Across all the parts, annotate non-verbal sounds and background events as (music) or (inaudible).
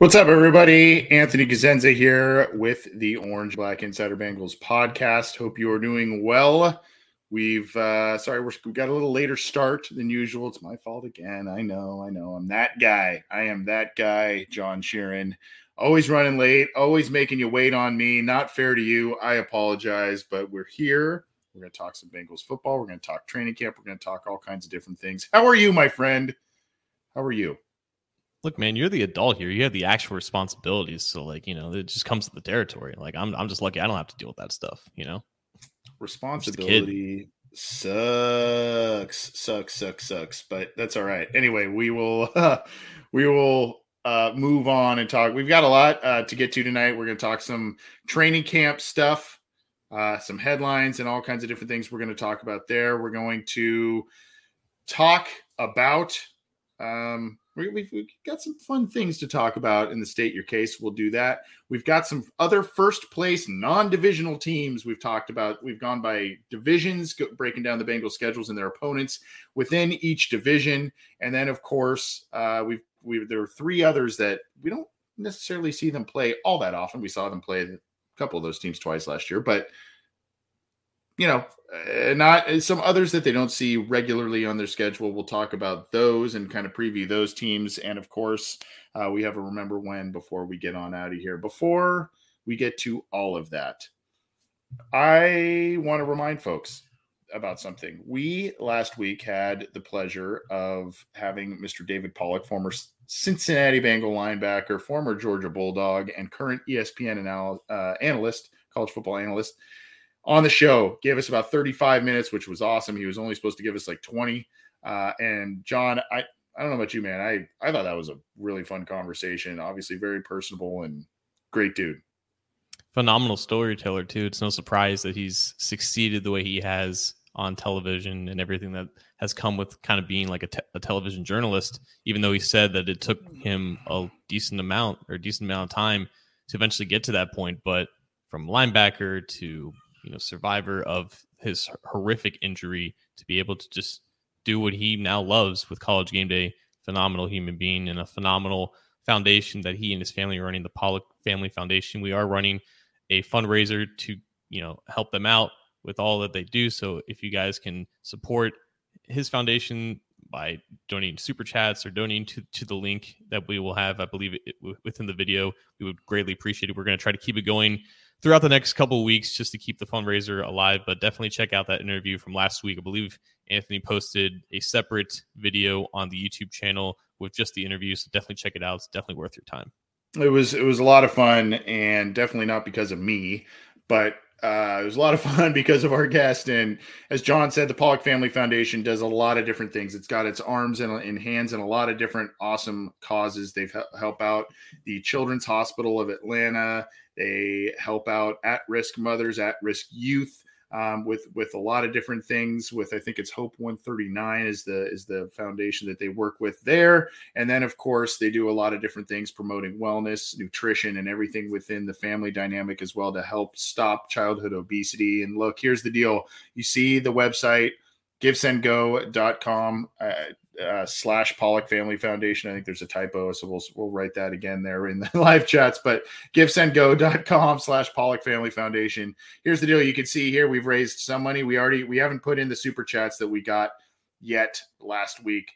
What's up, everybody? Anthony Cosenza here with the Orange Black Insider Bengals podcast. Hope you are doing well. We've uh sorry, we got a little later start than usual. It's my fault again. I know, I know. I'm that guy. I am that guy, John Sheeran. Always running late, always making you wait on me. Not fair to you. I apologize, but we're here. We're going to talk some Bengals football. We're going to talk training camp. We're going to talk all kinds of different things. How are you, my friend? How are you? Look, man, you're the adult here. You have the actual responsibilities. So, like, you know, it just comes to the territory. Like, I'm, I'm just lucky I don't have to deal with that stuff, you know? Responsibility sucks, sucks, sucks, sucks. But that's all right. Anyway, we will, uh, (laughs) we will uh, move on and talk. We've got a lot uh, to get to tonight. We're going to talk some training camp stuff, uh, some headlines, and all kinds of different things we're going to talk about there. We're going to talk about um, we, have got some fun things to talk about in the state your case. We'll do that. We've got some other first place non divisional teams we've talked about. We've gone by divisions, breaking down the Bengals schedules and their opponents within each division. And then, of course, uh, we've, we there are three others that we don't necessarily see them play all that often. We saw them play a couple of those teams twice last year, but you know, uh, not uh, some others that they don't see regularly on their schedule. We'll talk about those and kind of preview those teams. And of course, uh, we have a remember when before we get on out of here. Before we get to all of that, I want to remind folks about something. We last week had the pleasure of having Mr. David Pollack, former Cincinnati Bengal linebacker, former Georgia Bulldog, and current ESPN anal- uh, analyst, college football analyst on the show. Gave us about 35 minutes, which was awesome. He was only supposed to give us like 20. Uh, and John, I, I don't know about you, man. I, I thought that was a really fun conversation. Obviously, very personable and great dude. Phenomenal storyteller, too. It's no surprise that he's succeeded the way he has on television and everything that has come with kind of being like a, te- a television journalist, even though he said that it took him a decent amount or decent amount of time to eventually get to that point. But from linebacker to you know survivor of his horrific injury to be able to just do what he now loves with college game day. Phenomenal human being and a phenomenal foundation that he and his family are running the pollack family foundation. We are running a fundraiser to you know help them out with all that they do. So if you guys can support his foundation by donating super chats or donating to, to the link that we will have i believe it, within the video we would greatly appreciate it. We're going to try to keep it going throughout the next couple weeks just to keep the fundraiser alive. But definitely check out that interview from last week. I believe Anthony posted a separate video on the YouTube channel with just the interview. So definitely check it out. It's definitely worth your time. It was it was a lot of fun and definitely not because of me, but uh, it was a lot of (laughs) fun because of our guest. And as John said, the Pollack Family Foundation does a lot of different things. It's got its arms and, and hands in a lot of different awesome causes. They've help out the Children's Hospital of Atlanta. They help out at-risk mothers, at-risk youth. Um, with with a lot of different things. With I think it's Hope 139 is the is the foundation that they work with there, and then of course they do a lot of different things promoting wellness, nutrition, and everything within the family dynamic as well to help stop childhood obesity. And look, here's the deal: you see the website givesendgo.com. Uh, uh, slash Pollack Family Foundation. I think there's a typo, so we'll we'll write that again there in the (laughs) live chats. But givesendgo.com slash Pollack Family Foundation. Here's the deal: you can see here we've raised some money. We already we haven't put in the super chats that we got yet last week.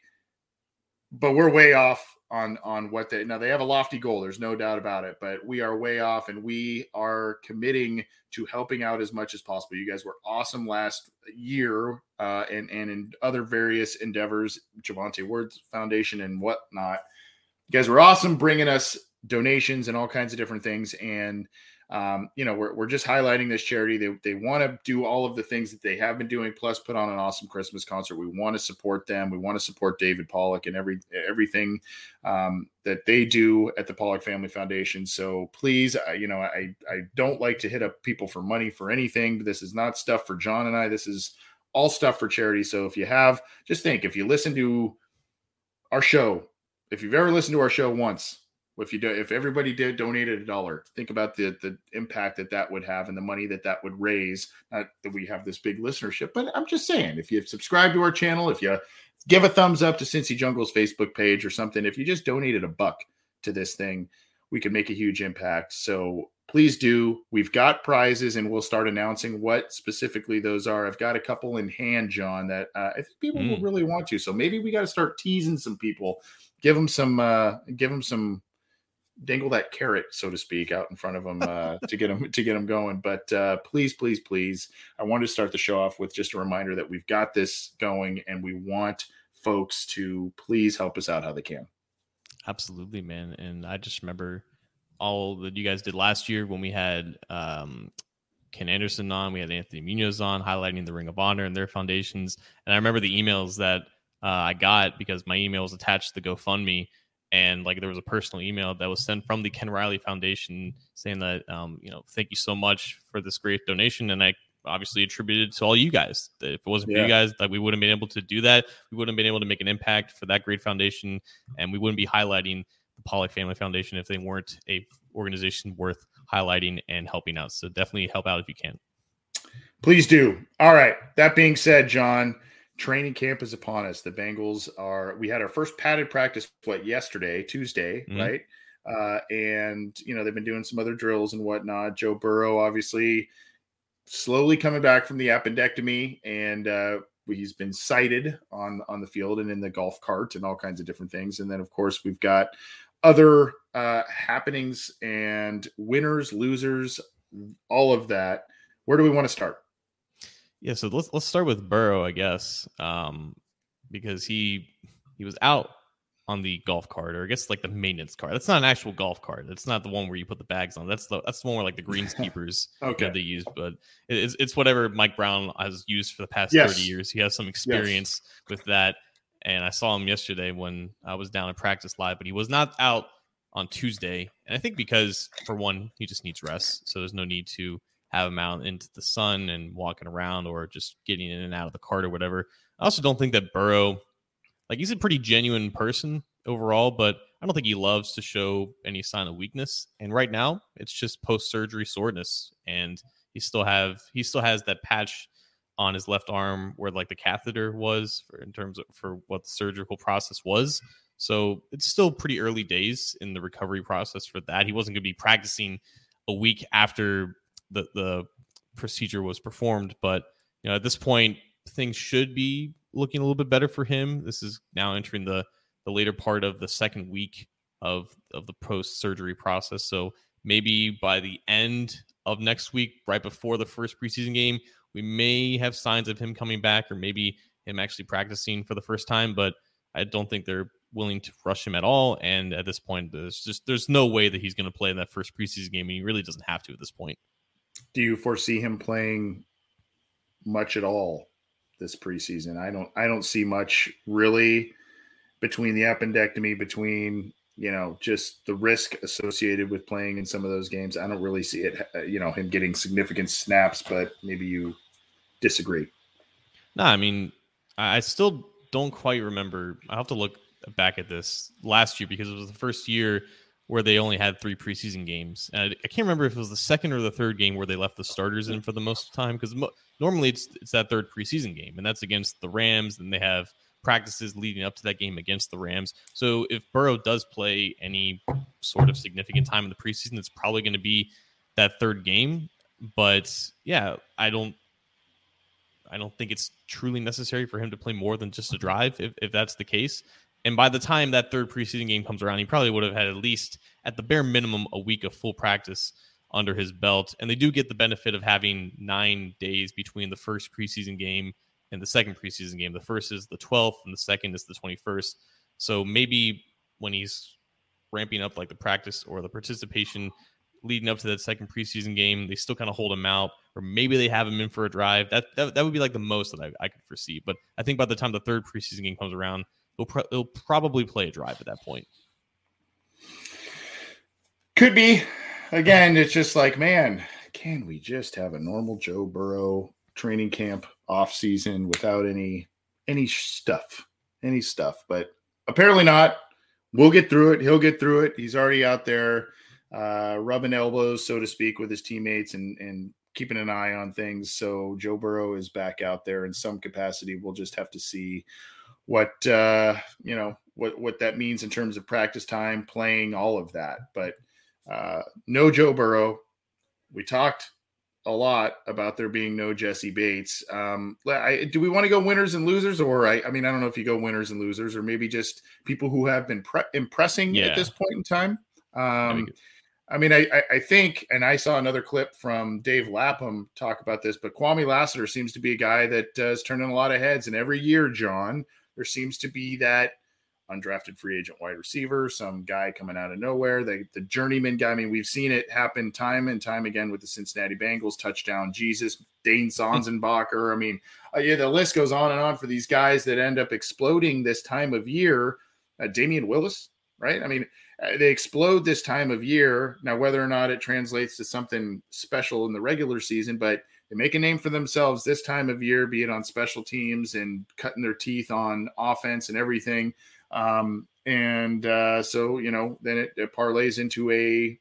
but we're way off on on what they now they have a lofty goal there's no doubt about it but we are way off and we are committing to helping out as much as possible. You guys were awesome last year uh, and and in other various endeavors Javante Words Foundation and whatnot. You guys were awesome bringing us donations and all kinds of different things and um, you know, we're, we're just highlighting this charity. They, they want to do all of the things that they have been doing, plus put on an awesome Christmas concert. We want to support them. We want to support David Pollack and every everything um, that they do at the Pollack Family Foundation. So please, you know, I I don't like to hit up people for money for anything. This is not stuff for John and I. This is all stuff for charity. So if you have, just think, if you listen to our show, if you've ever listened to our show once, if you do if everybody did donated a dollar think about the the impact that that would have and the money that that would raise. Not that we have this big listenership but i'm just saying if you subscribe to our channel if you give a thumbs up to cincy jungle's facebook page or something if you just donated a buck to this thing we could make a huge impact. So please do. We've got prizes and we'll start announcing what specifically those are. I've got a couple in hand john that uh, i think people mm. will really want to. So maybe we got to start teasing some people. Give them some uh give them some dangle that carrot, so to speak, out in front of them uh, (laughs) to get them to get them going. But uh, please, please, please, I wanted to start the show off with just a reminder that we've got this going, and we want folks to please help us out how they can. Absolutely, man. And I just remember all that you guys did last year when we had um, Ken Anderson on, we had Anthony Munoz on, highlighting the Ring of Honor and their foundations. And I remember the emails that uh, I got because my email was attached to the GoFundMe and like there was a personal email that was sent from the Ken Riley Foundation saying that um, you know thank you so much for this great donation, and I obviously attributed to all you guys. That if it wasn't yeah. for you guys, that we wouldn't been able to do that. We wouldn't have been able to make an impact for that great foundation, and we wouldn't be highlighting the Pollack Family Foundation if they weren't a organization worth highlighting and helping out. So definitely help out if you can. Please do. All right. That being said, John training camp is upon us. The Bengals are. We had our first padded practice what yesterday, Tuesday, mm-hmm. right? Uh, and you know they've been doing some other drills and whatnot. Joe Burrow, obviously, slowly coming back from the appendectomy, and uh, he's been cited on on the field and in the golf cart and all kinds of different things. And then of course we've got other uh, happenings and winners, losers, all of that. Where do we want to start? Yeah, so let's let's start with Burrow, I guess, um, because he he was out on the golf cart, or I guess like the maintenance cart. That's not an actual golf cart. That's not the one where you put the bags on. That's the that's the one where like the greenskeepers (laughs) okay. they use. But it's it's whatever Mike Brown has used for the past yes. thirty years. He has some experience yes. with that, and I saw him yesterday when I was down at practice live. But he was not out on Tuesday, and I think because for one he just needs rest, so there's no need to have him out into the sun and walking around or just getting in and out of the cart or whatever. I also don't think that Burrow, like he's a pretty genuine person overall, but I don't think he loves to show any sign of weakness. And right now, it's just post surgery soreness, and he still have he still has that patch on his left arm where like the catheter was for, in terms of for what the surgical process was. So it's still pretty early days in the recovery process for that. He wasn't going to be practicing a week after the the procedure was performed. But you know, at this point, things should be looking a little bit better for him. This is now entering the the later part of the second week of of the post surgery process. So maybe by the end of next week, right before the first preseason game, we may have signs of him coming back, or maybe him actually practicing for the first time. But I don't think they're willing to rush him at all. And at this point, there's just there's no way that he's going to play in that first preseason game, and he really doesn't have to at this point do you foresee him playing much at all this preseason? I don't I don't see much really between the appendectomy, between you know just the risk associated with playing in some of those games. I don't really see it, uh, you know, him getting significant snaps. But maybe you disagree. No, I mean, I still don't quite remember. I have to look back at this last year because it was the first year where they only had three preseason games. And I, I, can't remember if it was the second or the third game where they left the starters in for the most time because mo- normally it's it's that third preseason game, and that's against the Rams. And they have practices leading up to that game against the Rams. So if Burrow does play any sort of significant time in the preseason, it's probably going to be that third game. But yeah, I don't. I don't think it's truly necessary for him to play more than just a drive if, if that's the case. And by the time that third preseason game comes around, he probably would have had at least, at the bare minimum, a week of full practice under his belt. And they do get the benefit of having nine days between the first preseason game and the second preseason game. The first is the 12th, and the second is the 21st. So maybe when he's ramping up like the practice or the participation leading up to that second preseason game, they still kind of hold him out, or maybe they have him in for a drive. That that, that would be like the most that I, I could foresee. But I think by the time the third preseason game comes around, they'll, pro- they'll probably play a drive at that point. Could be. Again, it's just like, man, can we just have a normal Joe Burrow training camp off season without any any stuff, any stuff? But apparently not. We'll get through it. He'll get through it. He's already out there uh, rubbing elbows, so to speak, with his teammates and and keeping an eye on things. So Joe Burrow is back out there in some capacity. We'll just have to see what uh, you know what what that means in terms of practice time, playing, all of that. But uh, no Joe Burrow. We talked a lot about there being no Jessie Bates. Um, I, do we want to go winners and losers, or I, I, mean, I don't know if you go winners and losers, or maybe just people who have been pre- impressing yeah. at this point in time. Um, I mean, I, I think, and I saw another clip from Dave Lapham talk about this, but Kwamie Lassiter seems to be a guy that does turn in a lot of heads. And every year, John, there seems to be that undrafted free agent wide receiver, some guy coming out of nowhere, the, the journeyman guy. I mean, we've seen it happen time and time again with the Cincinnati Bengals touchdown, Jesus, Dane Sanzenbacher. I mean, uh, yeah, the list goes on and on for these guys that end up exploding this time of year. Uh, Damion Willis, right? I mean, uh, they explode this time of year. Now, whether or not it translates to something special in the regular season, but they make a name for themselves this time of year, be it on special teams and cutting their teeth on offense and everything. Um, and uh, so, you know, then it, it parlays into a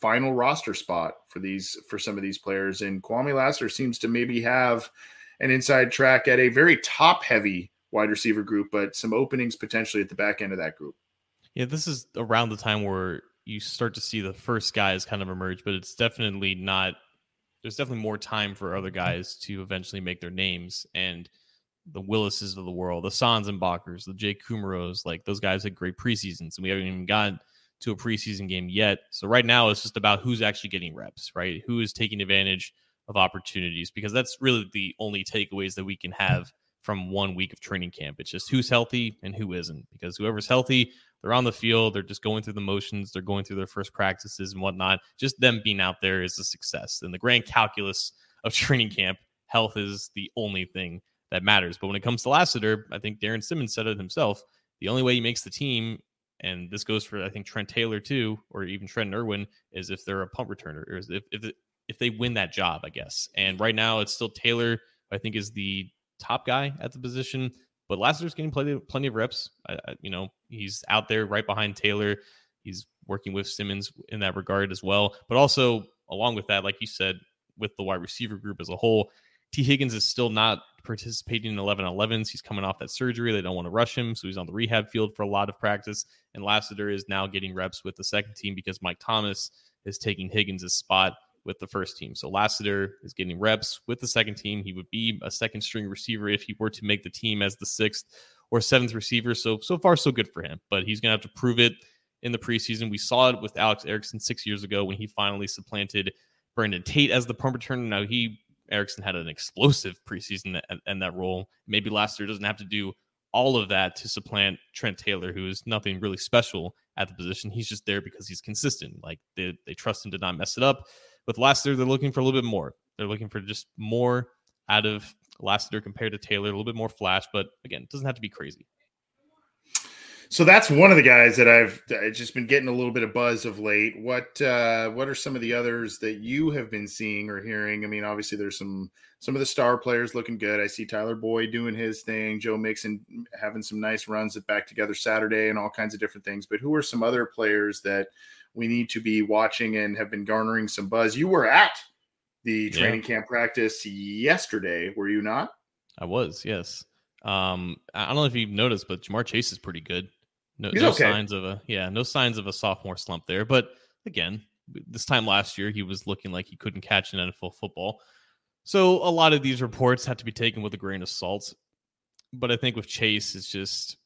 final roster spot for these for some of these players. And Kwamie Lassiter seems to maybe have an inside track at a very top heavy wide receiver group, but some openings potentially at the back end of that group. Yeah, this is around the time where you start to see the first guys kind of emerge, but it's definitely not. There's definitely more time for other guys to eventually make their names, and the Willises of the world, the Sanzenbachers, the Jake Kumerows, like those guys had great preseasons, and we haven't even gotten to a preseason game yet. So right now, it's just about who's actually getting reps, right? Who is taking advantage of opportunities, because that's really the only takeaways that we can have from one week of training camp. It's just who's healthy and who isn't, because whoever's healthy they're on the field. They're just going through the motions. They're going through their first practices and whatnot. Just them being out there is a success. And the grand calculus of (laughs) training camp, health is the only thing that matters. But when it comes to Lassiter, I think Darrin Simmons said it himself. The only way he makes the team, and this goes for I think Trent Taylor too, or even Trent Irwin, is if they're a punt returner, or if if if they win that job, I guess. And right now, it's still Taylor. I think is the top guy at the position. But Lassiter's getting plenty plenty of reps. I, I, you know, he's out there right behind Taylor. He's working with Simmons in that regard as well. But also along with that, like you said, with the wide receiver group as a whole, Tee Higgins is still not participating in 11 11s. He's coming off that surgery. They don't want to rush him. So he's on the rehab field for a lot of practice. And Lassiter is now getting reps with the second team because Mike Thomas is taking Higgins' spot with the first team. So Lassiter is getting reps with the second team. He would be a second string receiver if he were to make the team as the sixth or seventh receiver. So so far so good for him, but he's going to have to prove it in the preseason. We saw it with Alex Erickson six years ago when he finally supplanted Brandon Tate as the punt returner. Now he Erickson had an explosive preseason and that role. Maybe Lassiter doesn't have to do all of that to supplant Trent Taylor, who is nothing really special at the position. He's just there because he's consistent. Like they, they trust him to not mess it up. With Lassiter, they're looking for a little bit more. They're looking for just more out of Lassiter compared to Taylor, a little bit more flash, but again, it doesn't have to be crazy. So that's one of the guys that I've just been getting a little bit of buzz of late. What uh, what are some of the others that you have been seeing or hearing? I mean, obviously there's some some of the star players looking good. I see Tyler Boyd doing his thing, Joe Mixon having some nice runs at back together Saturday, and all kinds of different things. But who are some other players that we need to be watching and have been garnering some buzz. You were at the training yeah. camp practice yesterday, were you not? I was, yes. Um, I don't know if you've noticed, but Ja'Marr Chase is pretty good. No, no okay. signs of a yeah, no signs of a sophomore slump there. But again, this time last year he was looking like he couldn't catch an NFL football. So a lot of these reports have to be taken with a grain of salt. But I think with Chase, it's just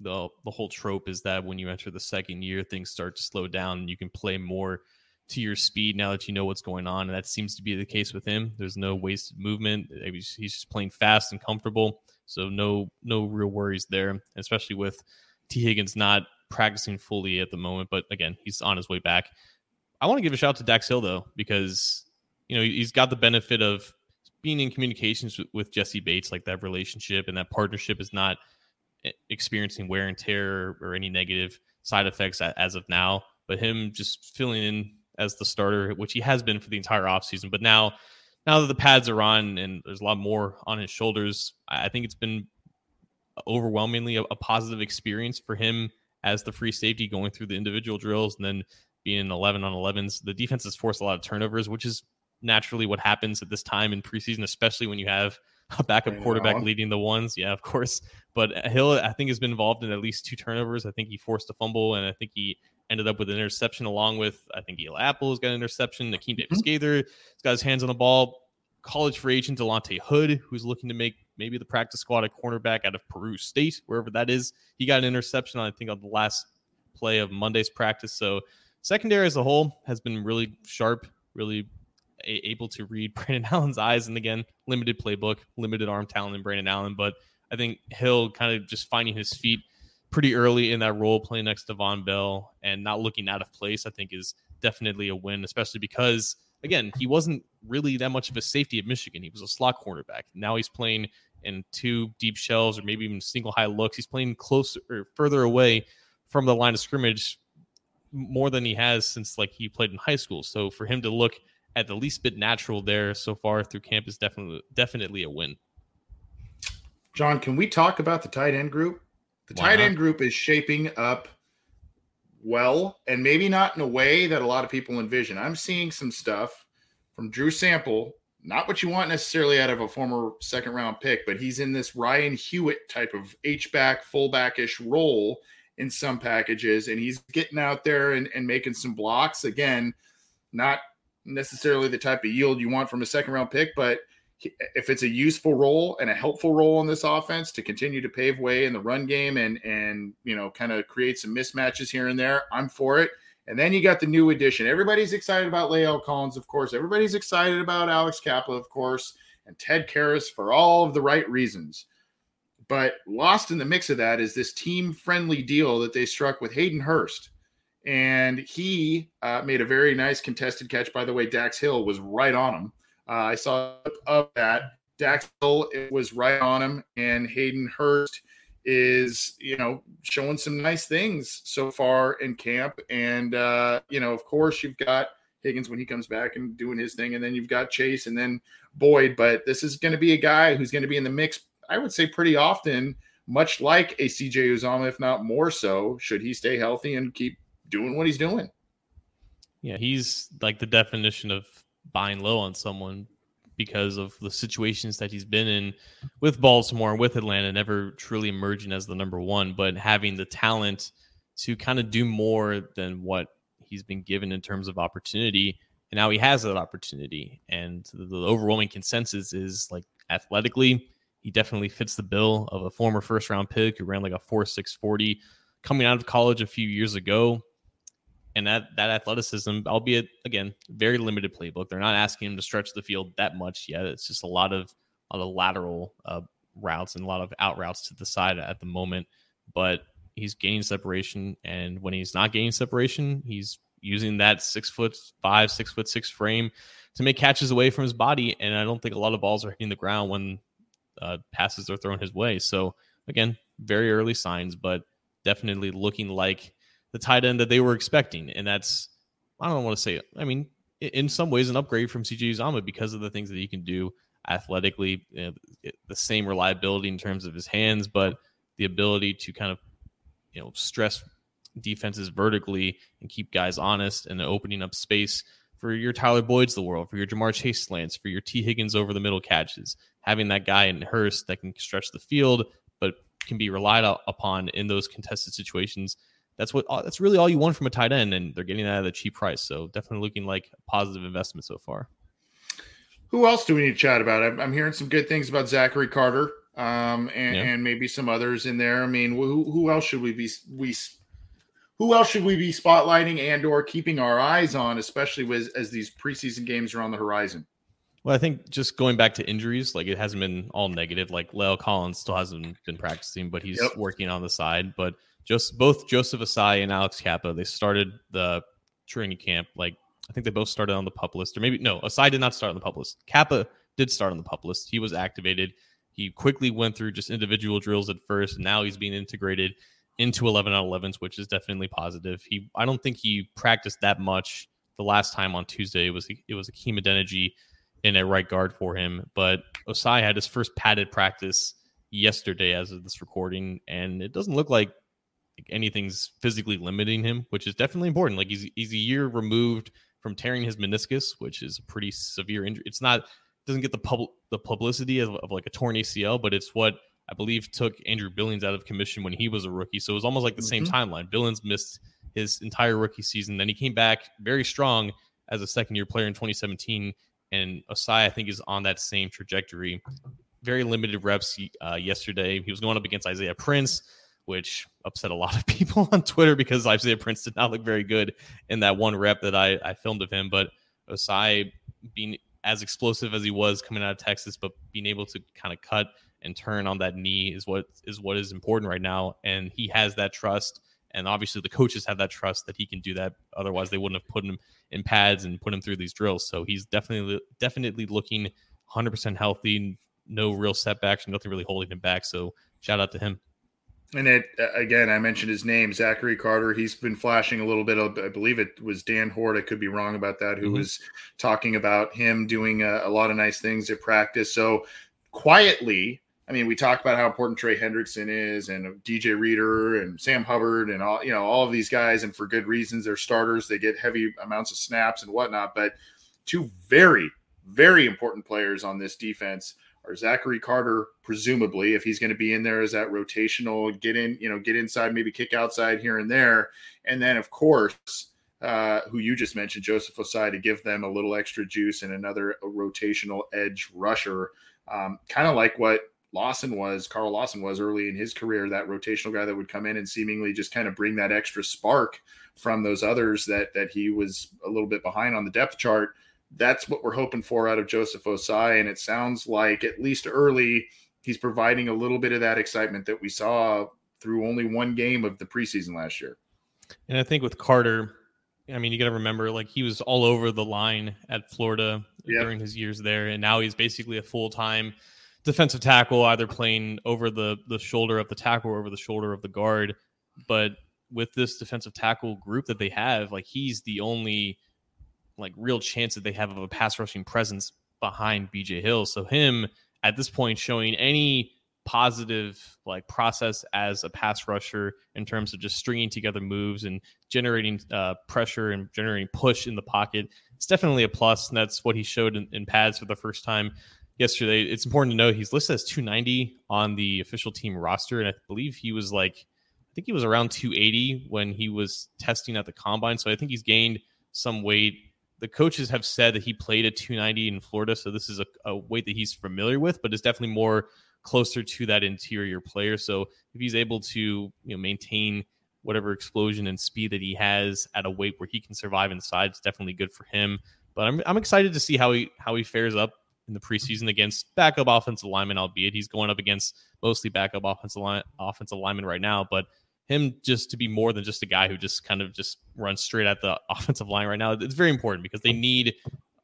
the the whole trope is that when you enter the second year, things start to slow down and you can play more to your speed now that you know what's going on. And that seems to be the case with him. There's no wasted movement. He's just playing fast and comfortable. So no no real worries there, especially with Tee Higgins not practicing fully at the moment. But again, he's on his way back. I want to give a shout out to Dax Hill though, because you know he's got the benefit of being in communications with, with Jessie Bates, like that relationship and that partnership is not experiencing wear and tear or any negative side effects as of now. But him just filling in as the starter, which he has been for the entire offseason. But now, now that the pads are on and there's a lot more on his shoulders, I think it's been overwhelmingly a, a positive experience for him as the free safety going through the individual drills and then being 11 on 11s. The defense has forced a lot of turnovers, which is naturally what happens at this time in preseason, especially when you have (laughs) a backup quarterback leading the ones. Yeah, of course. But Hill, I think, has been involved in at least two turnovers. I think he forced a fumble, and I think he ended up with an interception along with I think Eli Apple has got an interception. Akeem Davis mm-hmm. Gaither has got his hands on the ball. College free agent Delonte Hood, who's looking to make maybe the practice squad a cornerback out of Peru State, wherever that is. He got an interception, I think, on the last play of Monday's practice. So secondary as a whole has been really sharp, really a- able to read (laughs) Brandon Allen's eyes. And again, limited playbook, limited arm talent in Brandon Allen. But I think Hill kind of just finding his feet pretty early in that role, playing next to Vonn Bell and not looking out of place, I think is definitely a win, especially because again, he wasn't really that much of a safety at Michigan. He was a slot cornerback. Now he's playing in two deep shells or maybe even single high looks. He's playing closer or further away from the line of scrimmage more than he has since like he played in high school. So for him to look at the least bit natural there so far through camp is definitely definitely a win. John, can we talk about the tight end group? The Why tight not? end group is shaping up well, and maybe not in a way that a lot of people envision. I'm seeing some stuff from Drew Sample, not what you want necessarily out of a former second round pick, but he's in this Ryan Hewitt type of H back, fullback ish role in some packages, and he's getting out there and, and making some blocks. Again, not necessarily the type of yield you want from a second round pick, but if it's a useful role and a helpful role in this offense to continue to pave way in the run game and and you know kind of create some mismatches here and there, I'm for it. And then you got the new addition. Everybody's excited about La'el Collins, of course. Everybody's excited about Alex Cappa, of course, and Ted Karras for all of the right reasons. But lost in the mix of that is this team friendly deal that they struck with Hayden Hurst. And he uh, made a very nice contested catch. By the way, Dax Hill was right on him uh, I saw of that. Dax Hill was right on him, and Hayden Hurst is you know showing some nice things so far in camp. And uh, you know, of course, you've got Higgins when he comes back and doing his thing, and then you've got Chase and then Boyd. But this is going to be a guy who's going to be in the mix. I would say pretty often, much like a CJ Uzomah, if not more so, should he stay healthy and keep doing what he's doing. Yeah, he's like the definition of buying low on someone because of the situations that he's been in with Baltimore and with Atlanta, never truly emerging as the number one, but having the talent to kind of do more than what he's been given in terms of opportunity. And now he has that opportunity. And the, overwhelming consensus is like athletically, he definitely fits the bill of a former first round pick who ran like a 4 6 40 coming out of college a few years ago and that that athleticism, albeit again very limited playbook. They're not asking him to stretch the field that much yet. It's just a lot of a lot of lateral uh, routes and a lot of out routes to the side at the moment. But he's gaining separation, and when he's not gaining separation, he's using that six foot five, six foot six frame to make catches away from his body. And I don't think a lot of balls are hitting the ground when uh, passes are thrown his way. So again, very early signs, but definitely looking like the tight end that they were expecting. And that's, I don't want to say, I mean, in some ways, an upgrade from CJ Uzomah because of the things that he can do athletically, you know, the same reliability in terms of his hands, but the ability to kind of, you know, stress defenses vertically and keep guys honest and opening up space for your Tyler Boyd's the world, for your Ja'Marr Chase slants, for your Tee Higgins over the middle catches. Having that guy in Hurst that can stretch the field, but can be relied upon in those contested situations that's what uh, that's really all you want from a tight end, and they're getting that at a cheap price. So definitely looking like a positive investment so far. Who else do we need to chat about? I'm, I'm hearing some good things about Zachary Carter. um, and, yeah. and, maybe some others in there. I mean, who, who else should we be we who else should we be spotlighting and or keeping our eyes on, especially with, as these preseason games are on the horizon? Well, I think just going back to injuries, like it hasn't been all negative. Like La'el Collins still hasn't been practicing, but he's yep. working on the side. But just both Joseph Ossai and Alex Cappa, they started the training camp. Like I think they both started on the pup list, or maybe no, Ossai did not start on the pup list. Cappa did start on the pup list. He was activated. He quickly went through just individual drills at first. Now he's being integrated into 11 on 11s, which is definitely positive. He, I don't think he practiced that much the last time on Tuesday. It was it was Hakeem Adeniji in a right guard for him, but Ossai had his first padded practice yesterday as of this recording, and it doesn't look like anything's physically limiting him, which is definitely important. Like he's he's a year removed from tearing his meniscus, which is a pretty severe injury. It's not doesn't get the pub the publicity of, of like a torn ACL, but it's what I believe took Andrew Billings out of commission when he was a rookie. So it was almost like the mm-hmm. same timeline. Billings missed his entire rookie season. Then he came back very strong as a second year player in 2017. And Ossai, I think, is on that same trajectory. Very limited reps uh, yesterday. He was going up against Isaiah Prince, which upset a lot of (laughs) people on Twitter because Isaiah Prince did not look very good in that one rep that I, I filmed of him. But Ossai being as explosive as he was coming out of Texas, but being able to kind of cut and turn on that knee is what is what is important right now. And he has that trust. And obviously the coaches have that trust that he can do that. Otherwise they wouldn't have put him in pads and put him through these drills. So he's definitely definitely looking 100% healthy, no real setbacks, nothing really holding him back. So shout out to him. And it again, I mentioned his name, Zachary Carter. He's been flashing a little bit. Of, I believe it was Dan Hoard. I could be wrong about that. Who mm-hmm. was talking about him doing a, a, lot of nice things at practice. So quietly, I mean, we talk about how important Trey Hendrickson is, and DJ Reader, and Sam Hubbard, and all you know, all of these guys, and for good reasons. They're starters. They get heavy amounts of snaps and whatnot. But two very, very important players on this defense or Zachary Carter, presumably, if he's going to be in there as that rotational, get in, you know, get inside, maybe kick outside here and there. And then, of course, uh, who you just mentioned, Joseph Ossai, to give them a little extra juice and another rotational edge rusher, um, kind of like what Lawson was, Carl Lawson was early in his career, that rotational guy that would come in and seemingly just kind of bring that extra spark from those others that that he was a little bit behind on the depth chart that's what we're hoping for out of Joseph Ossai. And it sounds like, at least early, he's providing a little bit of that excitement that we saw through only one game of the preseason last year. And I think with Carter, I mean, you got to remember, like, he was all over the line at Florida yep. during his years there. And now he's basically a full time defensive tackle, either playing over the, the shoulder of the tackle or over the shoulder of the guard. But with this defensive tackle group that they have, like, he's the only like real chance that they have of a pass rushing presence behind BJ Hill. So him at this point showing any positive like process as a pass rusher in terms of just stringing together moves and generating uh, pressure and generating push in the pocket. It's definitely a plus, and that's what he showed in, in pads for the first time yesterday. It's important to know he's listed as 290 on the official team roster, and I believe he was like, I think he was around 280 when he was testing at the combine. So I think he's gained some weight the coaches have said that he played a 290 in Florida, so this is a, a weight that he's familiar with, but it's definitely more closer to that interior player. So if he's able to you know maintain whatever explosion and speed that he has at a weight where he can survive inside, it's definitely good for him. But I'm I'm excited to see how he how he fares up in the preseason against backup offensive linemen, albeit he's going up against mostly backup offensive line offensive linemen right now. But him just to be more than just a guy who just kind of just runs straight at the (laughs) offensive line right now. It's very important because they need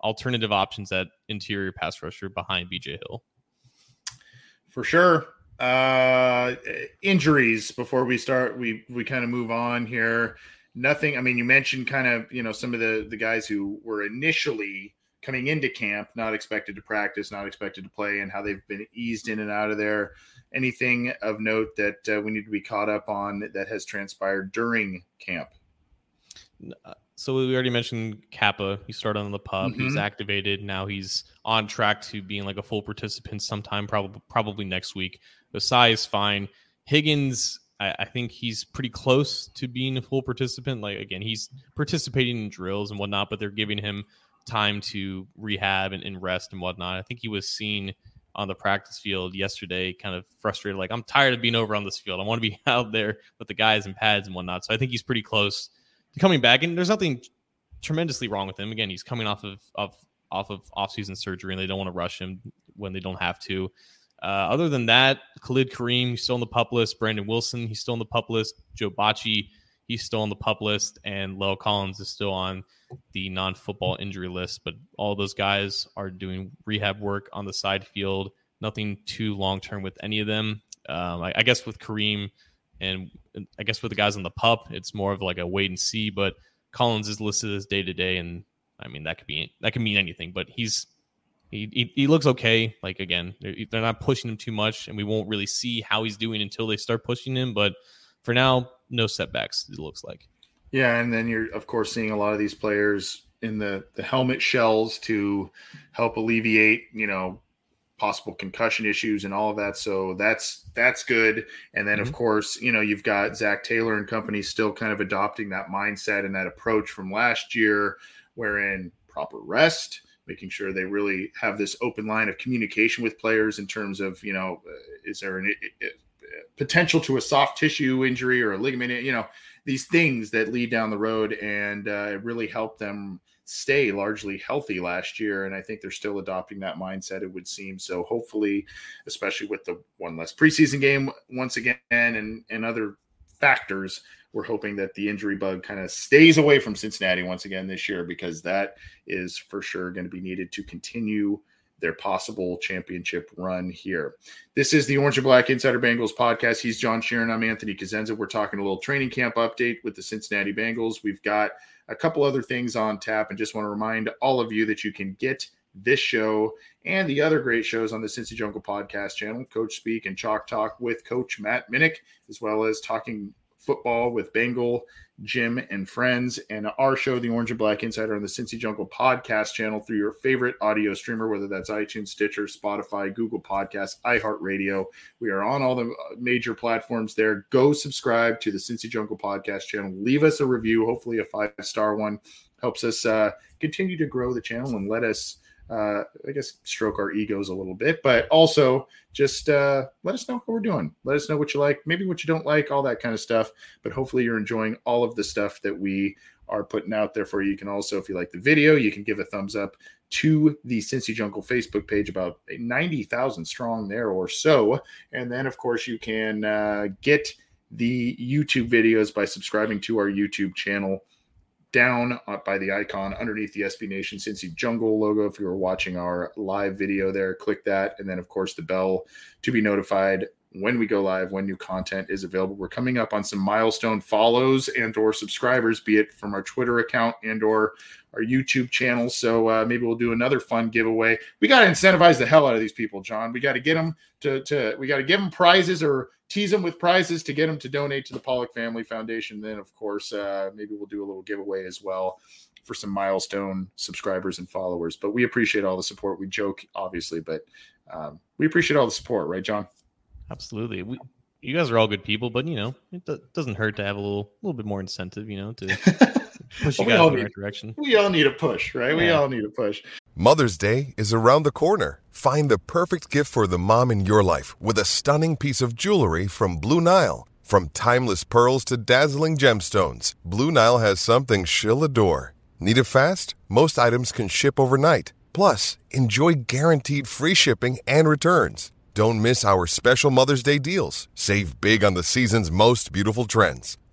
alternative options at interior pass rusher behind BJ Hill. For sure. Uh injuries before we start we we kind of move on here. Nothing, I mean you mentioned kind of, you know, some of the the guys who were initially coming into camp not expected to practice, not expected to play and how they've been eased in and out of there anything of note that uh, we need to be caught up on that has transpired during camp? Uh, so we already mentioned Cappa. He started on the pup. Mm-hmm. He's activated. Now he's on track to being like a full participant sometime, probably probably next week. The size fine. Higgins, I, I, think he's pretty close to being a full participant. Like again, he's participating in drills and whatnot, but they're giving him time to rehab and, and rest and whatnot. I think he was seen on the practice field yesterday, kind of frustrated. Like, I'm tired of being over on this field. I want to be (laughs) out there with the guys and pads and whatnot. So I think he's pretty close to coming back. And there's nothing tremendously wrong with him. Again, he's coming off of, of off of offseason surgery, and they don't want to rush him when they don't have to. Uh, other than that, Khalid Kareem, he's still on the pup list. Brandon Wilson, he's still on the pup list. Joe Bachie, he's still on the pup list. And La'el Collins is still on the non football injury list. But all those guys are doing rehab work on the side field. Nothing too long term with any of them. Um, I, I, guess with Kareem and I guess with the guys on the pup, it's more of like a wait and see. But Collins is listed as day to day, and I mean that could be that could mean anything. But he's he, he, he looks okay. Like again, they're, they're not pushing him too much, and we won't really see how he's doing until they start pushing him. But for now, no setbacks. It looks like. Yeah, and then you're of course seeing a lot of these players in the the helmet shells to help alleviate, you know, possible concussion issues and all of that. So that's that's good. And then mm-hmm. of course, you know, you've got Zac Taylor and company still kind of adopting that mindset and that approach from last year, wherein proper rest, making sure they really have this open line of communication with players in terms of, you know, uh, is there an potential to a soft tissue injury or a ligament, you know, these things that lead down the road and uh, it really helped them stay largely healthy last year. And I think they're still adopting that mindset, it would seem. So hopefully, especially with the one less preseason game once again and, and other factors, we're hoping that the injury bug kind of stays away from Cincinnati once again this year because that is for sure going to be needed to continue their possible championship run here. This is the Orange and Black Insider Bengals podcast. He's John Sheeran. I'm Anthony Cosenza. We're talking a little training camp update with the Cincinnati Bengals. We've got a couple other things on tap and just want to remind all of you that you can get this show and the other great shows on the Cincy Jungle podcast channel, Coach Speak and Chalk Talk with Coach Matt Minnick, as well as talking football with Bengal, Jim, and friends, and our show, The Orange and Black Insider, on the Cincy Jungle podcast channel through your favorite audio streamer, whether that's iTunes, Stitcher, Spotify, Google Podcasts, iHeartRadio. We are on all the uh, major platforms there. Go subscribe to the Cincy Jungle podcast channel. Leave us a review, hopefully a five star one. Helps us uh, continue to grow the channel and let us uh, I guess stroke our egos a little bit, but also just uh, let us know what we're doing. Let us know what you like, maybe what you don't like, all that kind of stuff. But hopefully, you're enjoying all of the stuff that we are putting out there for you. You can also, if you like the video, you can give a thumbs up to the Cincy Jungle Facebook page, about 90,000 strong there or so. And then, of course, you can uh, get the YouTube videos by subscribing to our YouTube channel down by the icon underneath the SB Nation Cincy Jungle logo. If you were watching our live video there, click that. And then, of course, the bell to be notified when we go live, when new content is available. We're coming up on some milestone follows and or subscribers, be it from our Twitter account and or our YouTube channel. So uh, maybe we'll do another fun giveaway. We got to incentivize the hell out of these people, John. We got to get them to, to we got to give them prizes or tease them with prizes to get them to donate to the Pollack Family Foundation. Then, of course, uh, maybe we'll do a little giveaway as well for some milestone subscribers and followers. But we appreciate all the support. We joke, obviously, but um, we appreciate all the support, right, John? Absolutely. We, you guys are all good people, but you know, it doesn't hurt to have a little, little bit more incentive, you know, to (laughs) push you well, guys in the right direction. We all need a push, right? Yeah. We all need a push. Mother's Day is around the corner. Find the perfect gift for the mom in your life with a stunning piece of jewelry from Blue Nile. From timeless pearls to dazzling gemstones, Blue Nile has something she'll adore. Need it fast? Most items can ship overnight. Plus, enjoy guaranteed free shipping and returns. Don't miss our special Mother's Day deals. Save big on the season's most beautiful trends.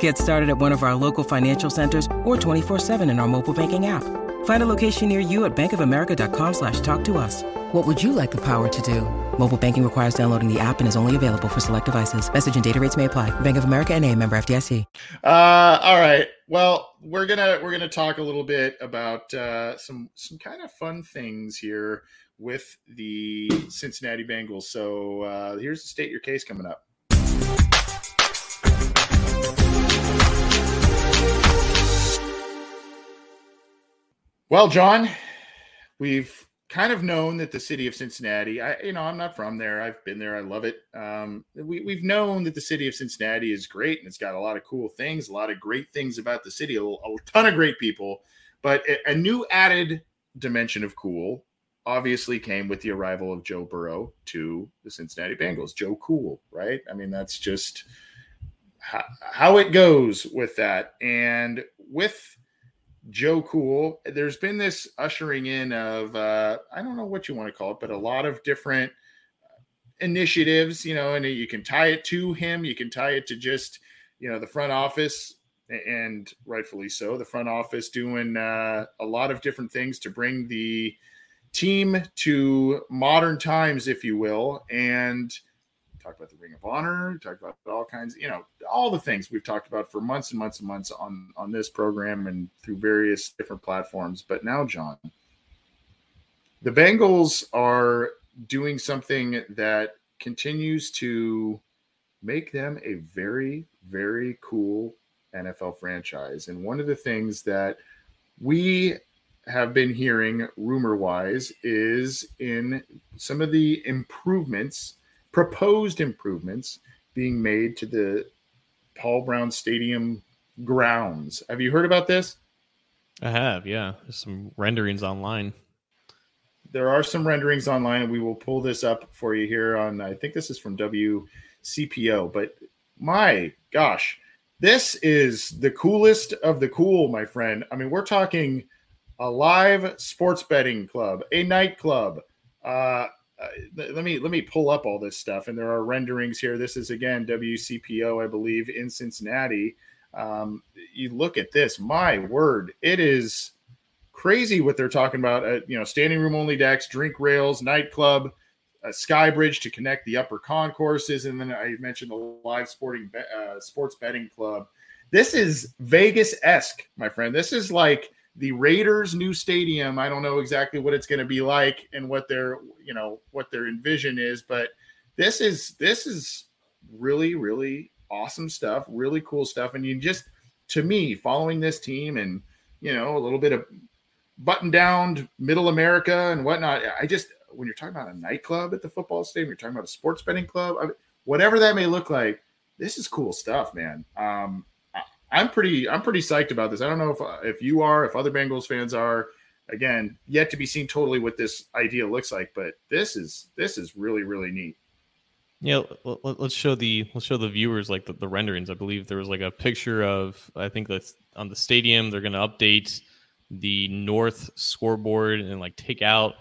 Get started at one of our local financial centers or 24-7 in our mobile banking app. Find a location near you at bankofamerica.com slash talk to us. What would you like the power to do? Mobile banking requires downloading the app and is only available for select devices. Message and data rates may apply. Bank of America and a member FDIC. Uh, all right. Well, we're gonna we're gonna talk a little bit about uh, some some kind of fun things here with the Cincinnati Bengals. So uh, here's the state your case coming up. Well, John, we've kind of known that the city of Cincinnati, I, you know, I'm not from there. I've been there. I love it. Um, we, we've known that the city of Cincinnati is great and it's got a lot of cool things, a lot of great things about the city, a, a ton of great people. But a, a new added dimension of cool obviously came with the arrival of Joe Burrow to the Cincinnati Bengals. Joe Cool, right? I mean, that's just how, how it goes with that. And with Joe Cool, there's been this ushering in of uh, I don't know what you want to call it, but a lot of different initiatives, you know, and you can tie it to him, you can tie it to just you know the front office, and rightfully so, the front office doing uh, a lot of different things to bring the team to modern times, if you will, and talked about the Ring of Honor, talked about all kinds, you know, all the things we've talked about for months and months and months on on this program and through various different platforms. But now, John, the Bengals are doing something that continues to make them a very, very cool NFL franchise. And one of the things that we have been hearing rumor wise is in some of the improvements proposed improvements being made to the Paul Brown Stadium grounds. Have you heard about this? I have, yeah. There's some renderings online. There are some renderings online, and we will pull this up for you here on. I think this is from WCPO, but my gosh, this is the coolest of the cool, my friend. I mean, we're talking a live sports betting club, a nightclub, uh, uh, let me let me pull up all this stuff. And there are renderings here. This is again wcpo i believe in cincinnati. Um, you look at this. My word it is crazy what they're talking about. Uh, you know standing room only decks drink rails nightclub a sky bridge to connect the upper concourses and then i mentioned the live sporting uh, sports betting club. This is vegas-esque my friend. This is like the Raiders' new stadium. I don't know exactly what it's going to be like and what their you know what their envision is, but this is this is really really awesome stuff, really cool stuff, and you just to me following this team and you know a little bit of button down middle America and whatnot. I just when you're talking about a nightclub at the football stadium, you're talking about a sports betting club, whatever that may look like. This is cool stuff, man. Um, I'm pretty I'm pretty psyched about this. I don't know if if you are, if other Bengals fans are. Again, yet to be seen totally what this idea looks like, but this is this is really really neat. Yeah, let's show the let's show the viewers like the, the renderings. I believe there was like a picture of I think that's on the stadium. They're going to update the north scoreboard and like take out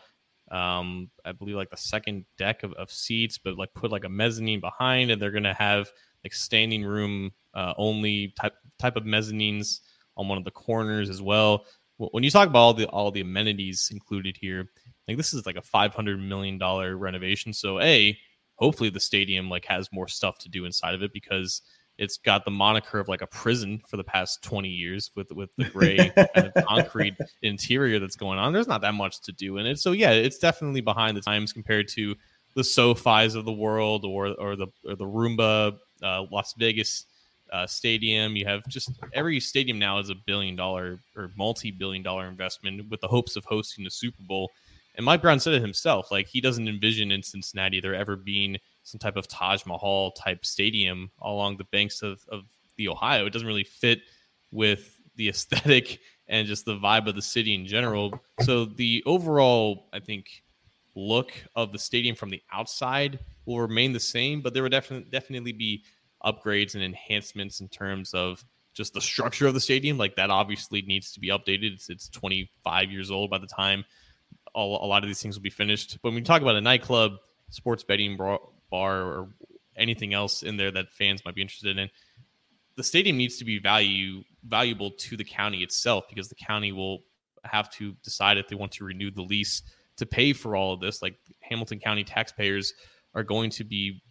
um I believe like the second deck of, of seats, but like put like a mezzanine behind, and they're going to have like standing room uh, only type type of mezzanines on one of the corners as well. When you talk about all the all the amenities included here, like this is like a five hundred million dollar renovation. So a hopefully the stadium like has more stuff to do inside of it because it's got the moniker of like a prison for the past 20 years with with the gray (laughs) kind of concrete interior that's going on there's not that much to do in it so yeah it's definitely behind the times compared to the SoFis of the world or or the or the Roomba uh, Las Vegas uh, stadium. You have just every stadium now is a billion dollar or multi billion dollar investment with the hopes of hosting the Super Bowl. And Mike Brown said it himself, like he doesn't envision in Cincinnati there ever being some type of Taj Mahal type stadium along the banks of, of the Ohio. It doesn't really fit with the (laughs) aesthetic and just the vibe of the city in general. So the overall, I think, look of the stadium from the outside will remain the same, but there will definitely definitely be upgrades and enhancements in terms of just the structure of the stadium. Like that obviously needs to be updated. It's, it's 25 years old by the time a, a lot of these things will be finished. But when we talk about a nightclub, sports betting bar, bar or anything else in there that fans might be interested in, the stadium needs to be value valuable to the county itself because the county will have to decide if they want to renew the lease to pay for all of this. Like Hamilton County taxpayers are going to be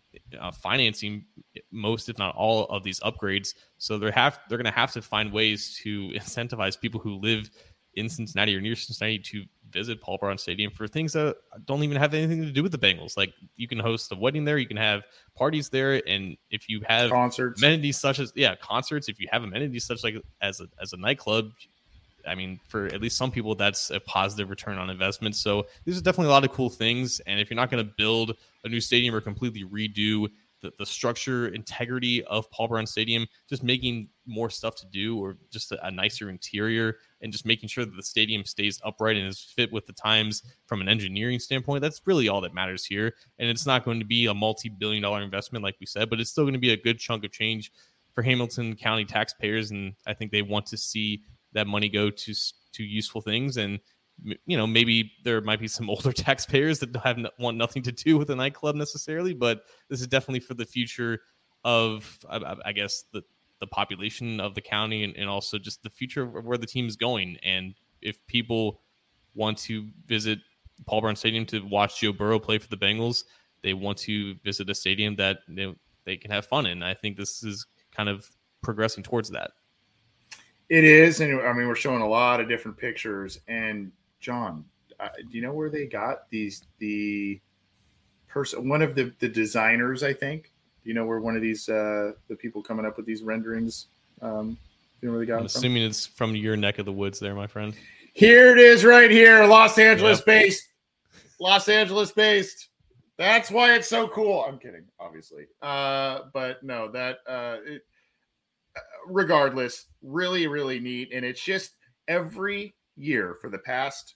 uh, financing most, if not all, of these upgrades. So they have they're going to have to find ways to (laughs) incentivize people who live in Cincinnati or near Cincinnati to visit Paul Brown Stadium for things that don't even have anything to do with the Bengals. Like you can host a wedding there, you can have parties there, and if you have concerts, amenities such as yeah concerts, if you have amenities such like as a, as a nightclub, I mean, for at least some people, that's a positive return on investment. So these are definitely a lot of cool things. And if you're not going to build a new stadium or completely redo the, the structure, integrity of Paul Brown Stadium, just making more stuff to do or just a, a nicer interior and just making sure that the stadium stays upright and is fit with the times from an engineering standpoint, that's really all that matters here. And it's not going to be a multi billion dollar investment, like we said, but it's still going to be a good chunk of change for Hamilton County taxpayers. And I think they want to see that money go to to useful things and you know maybe there might be some (laughs) older taxpayers that have want nothing to do with a nightclub necessarily but this is definitely for the future of i, I guess the the population of the county and, and also just the future of where the team is going and if people want to visit paul brown stadium to watch joe burrow play for the bengals they want to visit a stadium that they, they can have fun in i think this is kind of progressing towards that it is, and I mean, we're showing a lot of different pictures. And John, uh, do you know where they got these? The person, one of the the designers, I think. Do you know where one of these uh, the people coming up with these renderings? Um, you know where they got? I'm assuming it's from your neck of the woods, there, my friend. Here it is, right here, Los Angeles yep. based. Los Angeles based. That's why it's so cool. I'm kidding, obviously. Uh, but no, that uh, it, regardless, really, really neat. And it's just every year for the past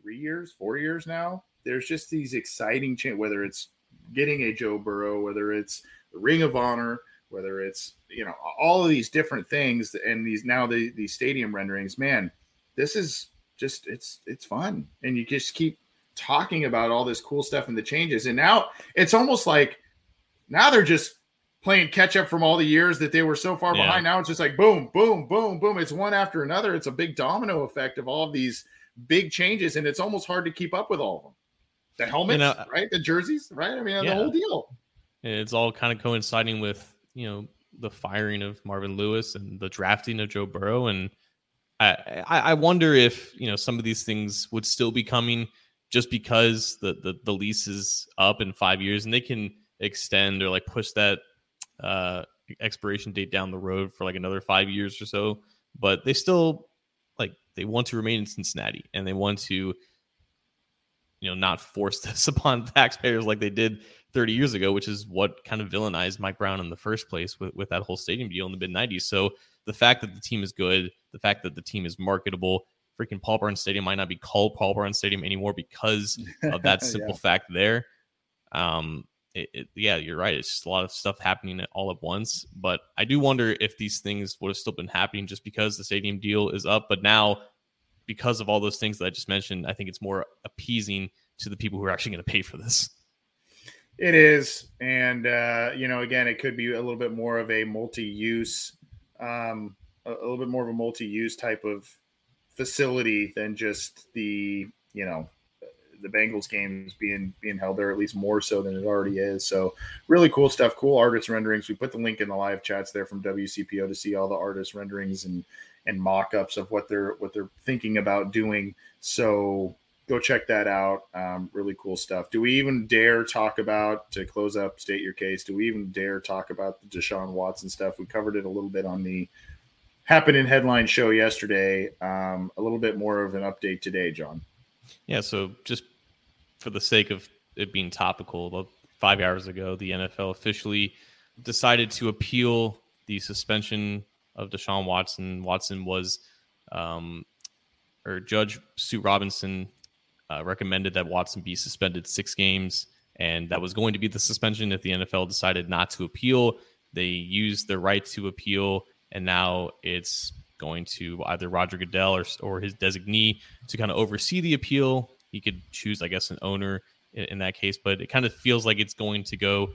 three years, four years now, there's just these exciting change, whether it's getting a Joe Burrow, whether it's the Ring of Honor, whether it's you know all of these different things and these now the these stadium renderings man this is just it's it's fun. And you just keep talking about all this cool stuff and the changes. And now it's almost like now they're just playing catch up from all the years that they were so far yeah. behind. Now it's just like boom, boom, boom, boom. It's one after another. It's a big domino effect of all of these big changes, and it's almost hard to keep up with all of them. The helmets, know, uh, right? The jerseys, right? I mean, yeah. the whole deal. It's all kind of coinciding with you know the firing of Marvin Lewis and the drafting of Joe Burrow, and I I wonder if you know some of these things would still be coming just because the the, the lease is up in five years and they can extend or like push that uh, expiration date down the road for like another five years or so. But they still like they want to remain in Cincinnati and they want to, you know, not force (laughs) this upon taxpayers like they did 30 years ago, which is what kind of villainized Mike Brown in the first place with, with that whole stadium deal in the mid 90s. So the fact that the team is good, the fact that the team is marketable, freaking Paul Brown Stadium might not be called Paul Brown Stadium anymore because of that (laughs) simple yeah. fact there. Um, it, it, yeah, you're right. It's just a lot of stuff happening all at once. But I do wonder if these things would have still been happening just because the stadium deal is up. But now, because of all those things that I just mentioned, I think it's more appeasing to the people who are actually going to pay for this. It is, and uh, you know, again, it could be a little bit more of a multi-use, um, a, a little bit more of a multi-use type of facility than just the you know the Bengals games being being held there at least more so than it already is. So really cool stuff, cool artist renderings. We put the link in the live chats there from WCPO to see all the artist renderings and and mock-ups of what they're what they're thinking about doing. So go check that out. Um, really cool stuff. Do we even dare talk about to close up, state your case? Do we even dare talk about the Deshaun Watson stuff? We covered it a little bit on the happening headline show yesterday. Um, a little bit more of an update today, John. Yeah, so just for the sake of it being topical, about five hours ago, the NFL officially decided to appeal the suspension of Deshaun Watson. Watson was, um, or Judge Sue Robinson uh, recommended that Watson be suspended six games, and that was going to be the suspension if the NFL decided not to appeal. They used their right to appeal, and now it's going to either Roger Goodell or, or his designee to kind of oversee the appeal. He could choose, I guess, an owner in, in that case, but it kind of feels like it's going to go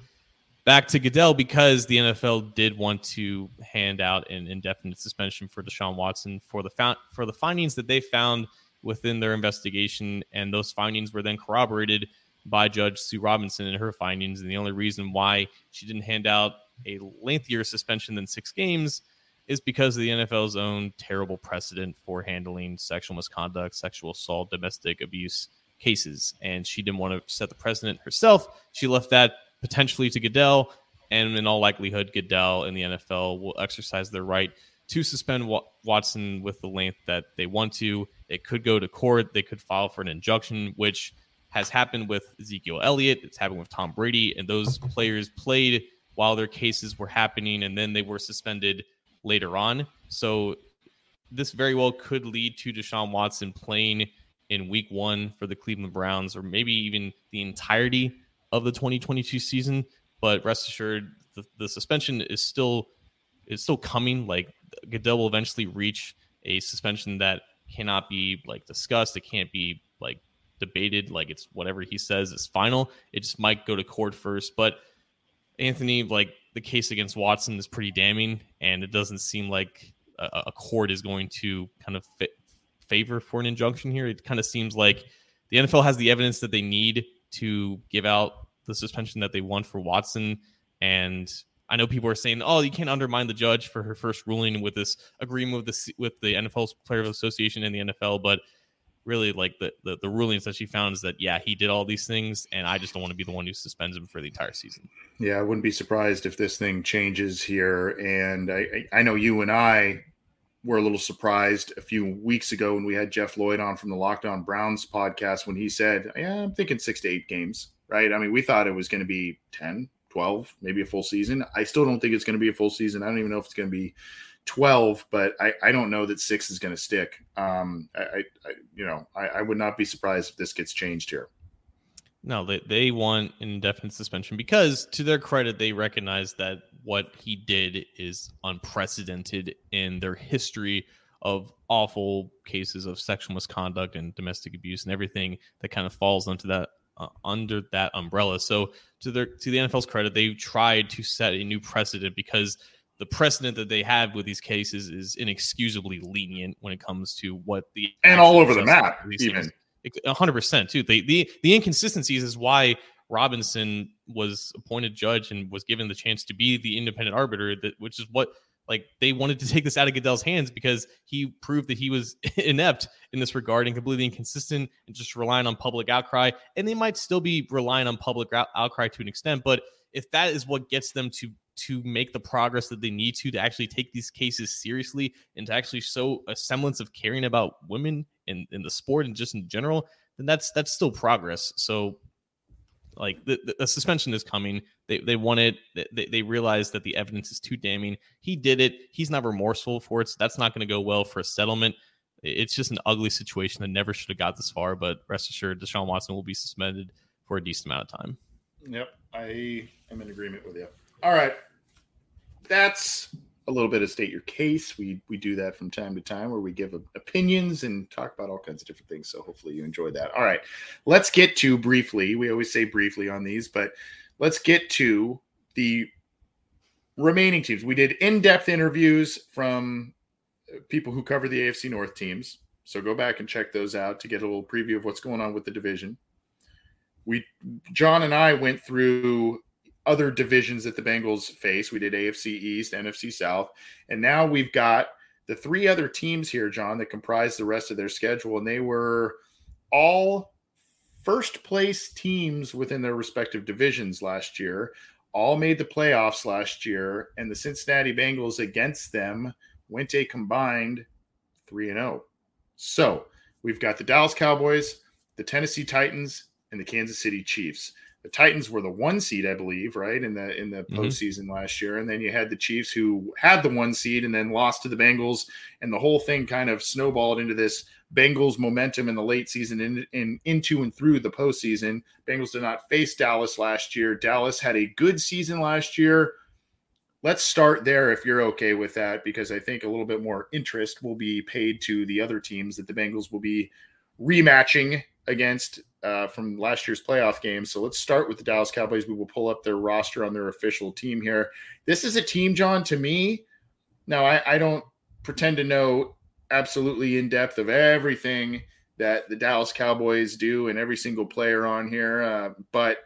back to Goodell because the NFL did want to hand out an indefinite suspension for Deshaun Watson for the found, for the findings that they found within their investigation, and those findings were then corroborated by Judge Sue Robinson and her findings. And the only reason why she didn't hand out a lengthier suspension than six games is because of the NFL's own terrible precedent for handling sexual misconduct, sexual assault, domestic abuse cases. And she didn't want to set the precedent herself. She left that potentially to Goodell. And in all likelihood, Goodell and the NFL will exercise their right to suspend Watson with the length that they want to. It could go to court. They could file for an injunction, which has happened with Ezekiel Elliott. It's happened with Tom Brady. And those players played while their cases were happening and then they were suspended later on. So this very well could lead to Deshaun Watson playing in week one for the Cleveland Browns or maybe even the entirety of the 2022 season. But rest assured, the, the suspension is still is still coming. Like Goodell will eventually reach a suspension that cannot be like discussed. It can't be like debated. Like it's whatever he says is final. It just might go to court first. But Anthony, like the case against Watson is pretty damning, and it doesn't seem like a, a court is going to kind of fit, favor for an injunction here. It kind of seems like the NFL has the evidence that they need to give out the suspension that they want for Watson. And I know people are saying, "Oh, you can't undermine the judge for her first ruling with this agreement with the with the NFL's Players Association and the NFL." But really like the, the, the rulings that she found is that yeah he did all these things and i just don't want to be the one who suspends him for the entire season. Yeah i wouldn't be surprised if this thing changes here and i i know you and i were a little surprised a few weeks ago when we had jeff lloyd on from the Locked On Browns podcast when he said yeah i'm thinking six to eight games right? I mean we thought it was going to be 10 12 maybe a full season. I still don't think it's going to be a full season. I don't even know if it's going to be 12, but I, I don't know that six is going to stick. Um, I, I you know, I, I, would not be surprised if this gets changed here. No, they, they want indefinite suspension because, to their credit, they recognize that what he did is unprecedented in their history of awful cases of sexual misconduct and domestic abuse and everything that kind of falls into that uh, under that umbrella. So, to their to the NFL's credit, they tried to set a new precedent because the precedent that they have with these cases is inexcusably lenient when it comes to what the and all over the map even hundred percent too. The, the the inconsistencies is why Robinson was appointed judge and was given the chance to be the independent arbiter. That which is what like they wanted to (laughs) take this out of Goodell's hands because he proved that he was (laughs) inept in this regard and completely inconsistent and just relying on public outcry. And they might still be relying on public outcry to an extent, but if that is what gets them to to make the progress that they need to to actually take these cases seriously and to actually show a semblance of caring about women in, in the sport and just in general, then that's that's still progress. So like the, the, suspension is coming. They they want it. They, they realize that the evidence is too damning. He did it. He's not remorseful for it. So that's not going to go well for a settlement. It's just an ugly situation that never should have got this far. But rest assured, Deshaun Watson will be suspended for a decent amount of time. Yep, I am in agreement with you. All right. That's a little bit of state your case. We we do that from time to time where we give opinions and talk about all kinds of different things. So hopefully you enjoyed that. All right. Let's get to briefly. We always say briefly on these, but let's get to the remaining teams. We did in-depth interviews from uh, people who cover the AFC North teams. So go back and check those out to get a little preview of what's going on with the division. We John and I went through other divisions that the Bengals face. We did AFC East, NFC South, and now we've got the three other teams here, John, that comprise the rest of their schedule, and they were all first place teams within their respective divisions last year. All made the playoffs last year, and the Cincinnati Bengals against them went a combined 3 and 0. So, we've got the Dallas Cowboys, the Tennessee Titans, and the Kansas City Chiefs the Titans were the one seed, I believe, right in the in the mm-hmm. postseason last year, and then you had the Chiefs who had the one seed and then lost to the Bengals, and the whole thing kind of snowballed into this Bengals momentum in the late season and in, in, into and through the postseason. Bengals did not face Dallas last year. Dallas had a good season last year. Let's start there if you're okay with that, because I think a little bit more interest will be paid to the other teams that the Bengals will be rematching against uh, from last year's playoff game. So let's start with the Dallas Cowboys. We will pull up their roster on their official team here. This is a team, John, to me. Now, I, I don't pretend to know absolutely in depth of everything that the Dallas Cowboys do and every single player on here. Uh, but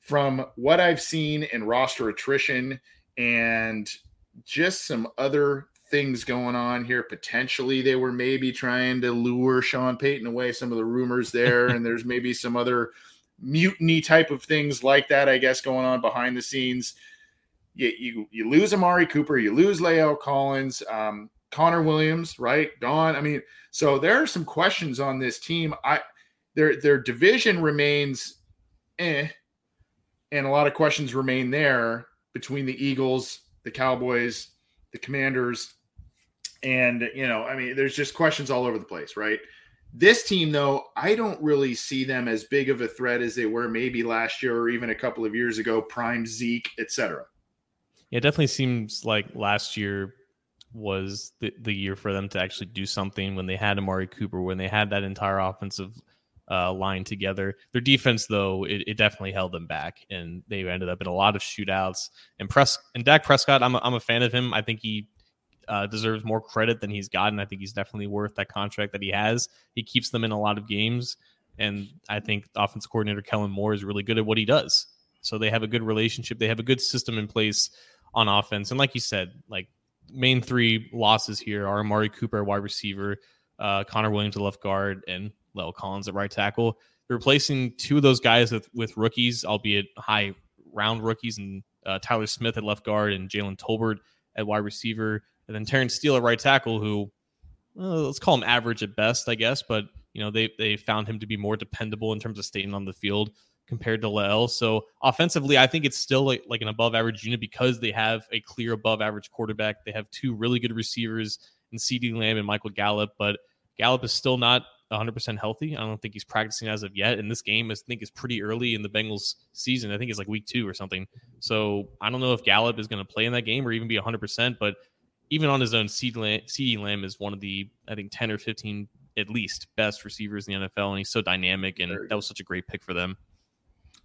from what I've seen in roster attrition and just some other things going on here. Potentially, they were maybe trying to lure Sean Payton away. Some of the rumors there, and there's maybe some other mutiny type of things like that. I guess going on behind the scenes. You you, you lose Amari Cooper, you lose La'el Collins, um, Connor Williams, right? Gone. I mean, so there are some questions on this team. I their their division remains eh, and a lot of questions remain there between the Eagles, the Cowboys, the Commanders, and, you know, I mean, there's just questions all over the place, right? This team, though, I don't really see them as big of a threat as they were maybe last year or even a couple of years ago, prime Zeke, etc. Yeah, it definitely seems like last year was the, the year for them to actually do something when they had Amari Cooper, when they had that entire offensive uh, line together. Their defense, though, it, it, definitely held them back, and they ended up in a lot of shootouts. And press and Dak Prescott, I'm a, I'm a fan of him. I think he uh, deserves more credit than he's gotten. I think he's definitely worth that contract that he has. He keeps them in a lot of games, and I think offensive coordinator Kellen Moore is really good at what he does. So they have a good relationship. They have a good system in place on offense. And like you said, like main three losses here are Amari Cooper, wide receiver, uh, Connor Williams, left guard, and La'el Collins at right tackle. They're replacing two of those guys with with rookies, albeit high round rookies, and uh, Tyler Smith at left guard and Jalen Tolbert at wide receiver and then Terence Steele at right tackle, who well, let's call him average at best, I guess, but you know they they found him to be more dependable in terms of staying on the field compared to La'el. So offensively, I think it's still like, like an above average unit because they have a clear above average quarterback. They have two really good receivers in CeeDee Lamb and Michael Gallup, but Gallup is still not 100% healthy. I don't think he's practicing as of yet. And this game, I think, is pretty early in the Bengals season. I think it's like week two or something. So I don't know if Gallup is going to play in that game or even be 100%, but even on his own, CeeDee Lamb, is one of the I think ten or fifteen at least best receivers in the NFL, and he's so dynamic, and that was such a great pick for them.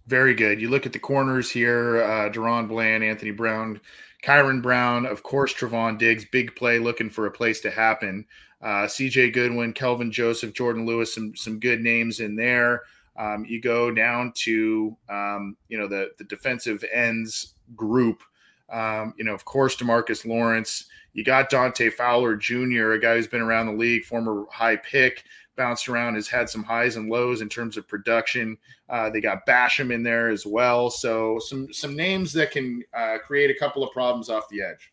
Very good. You look at the corners here: uh, DaRon Bland, Anthony Brown, Kyron Brown, of course, Trevon Diggs, big play, looking for a place to happen. Uh, C.J. Goodwin, Kelvin Joseph, Jourdan Lewis, some some good names in there. Um, you go down to um, you know the the defensive ends group. Um, you know, of course, Demarcus Lawrence. You got Dante Fowler Jr., a guy who's been around the league, former high pick, bounced around, has had some highs and lows in terms of production. Uh, they got Basham in there as well. So some some names that can uh, create a couple of problems off the edge.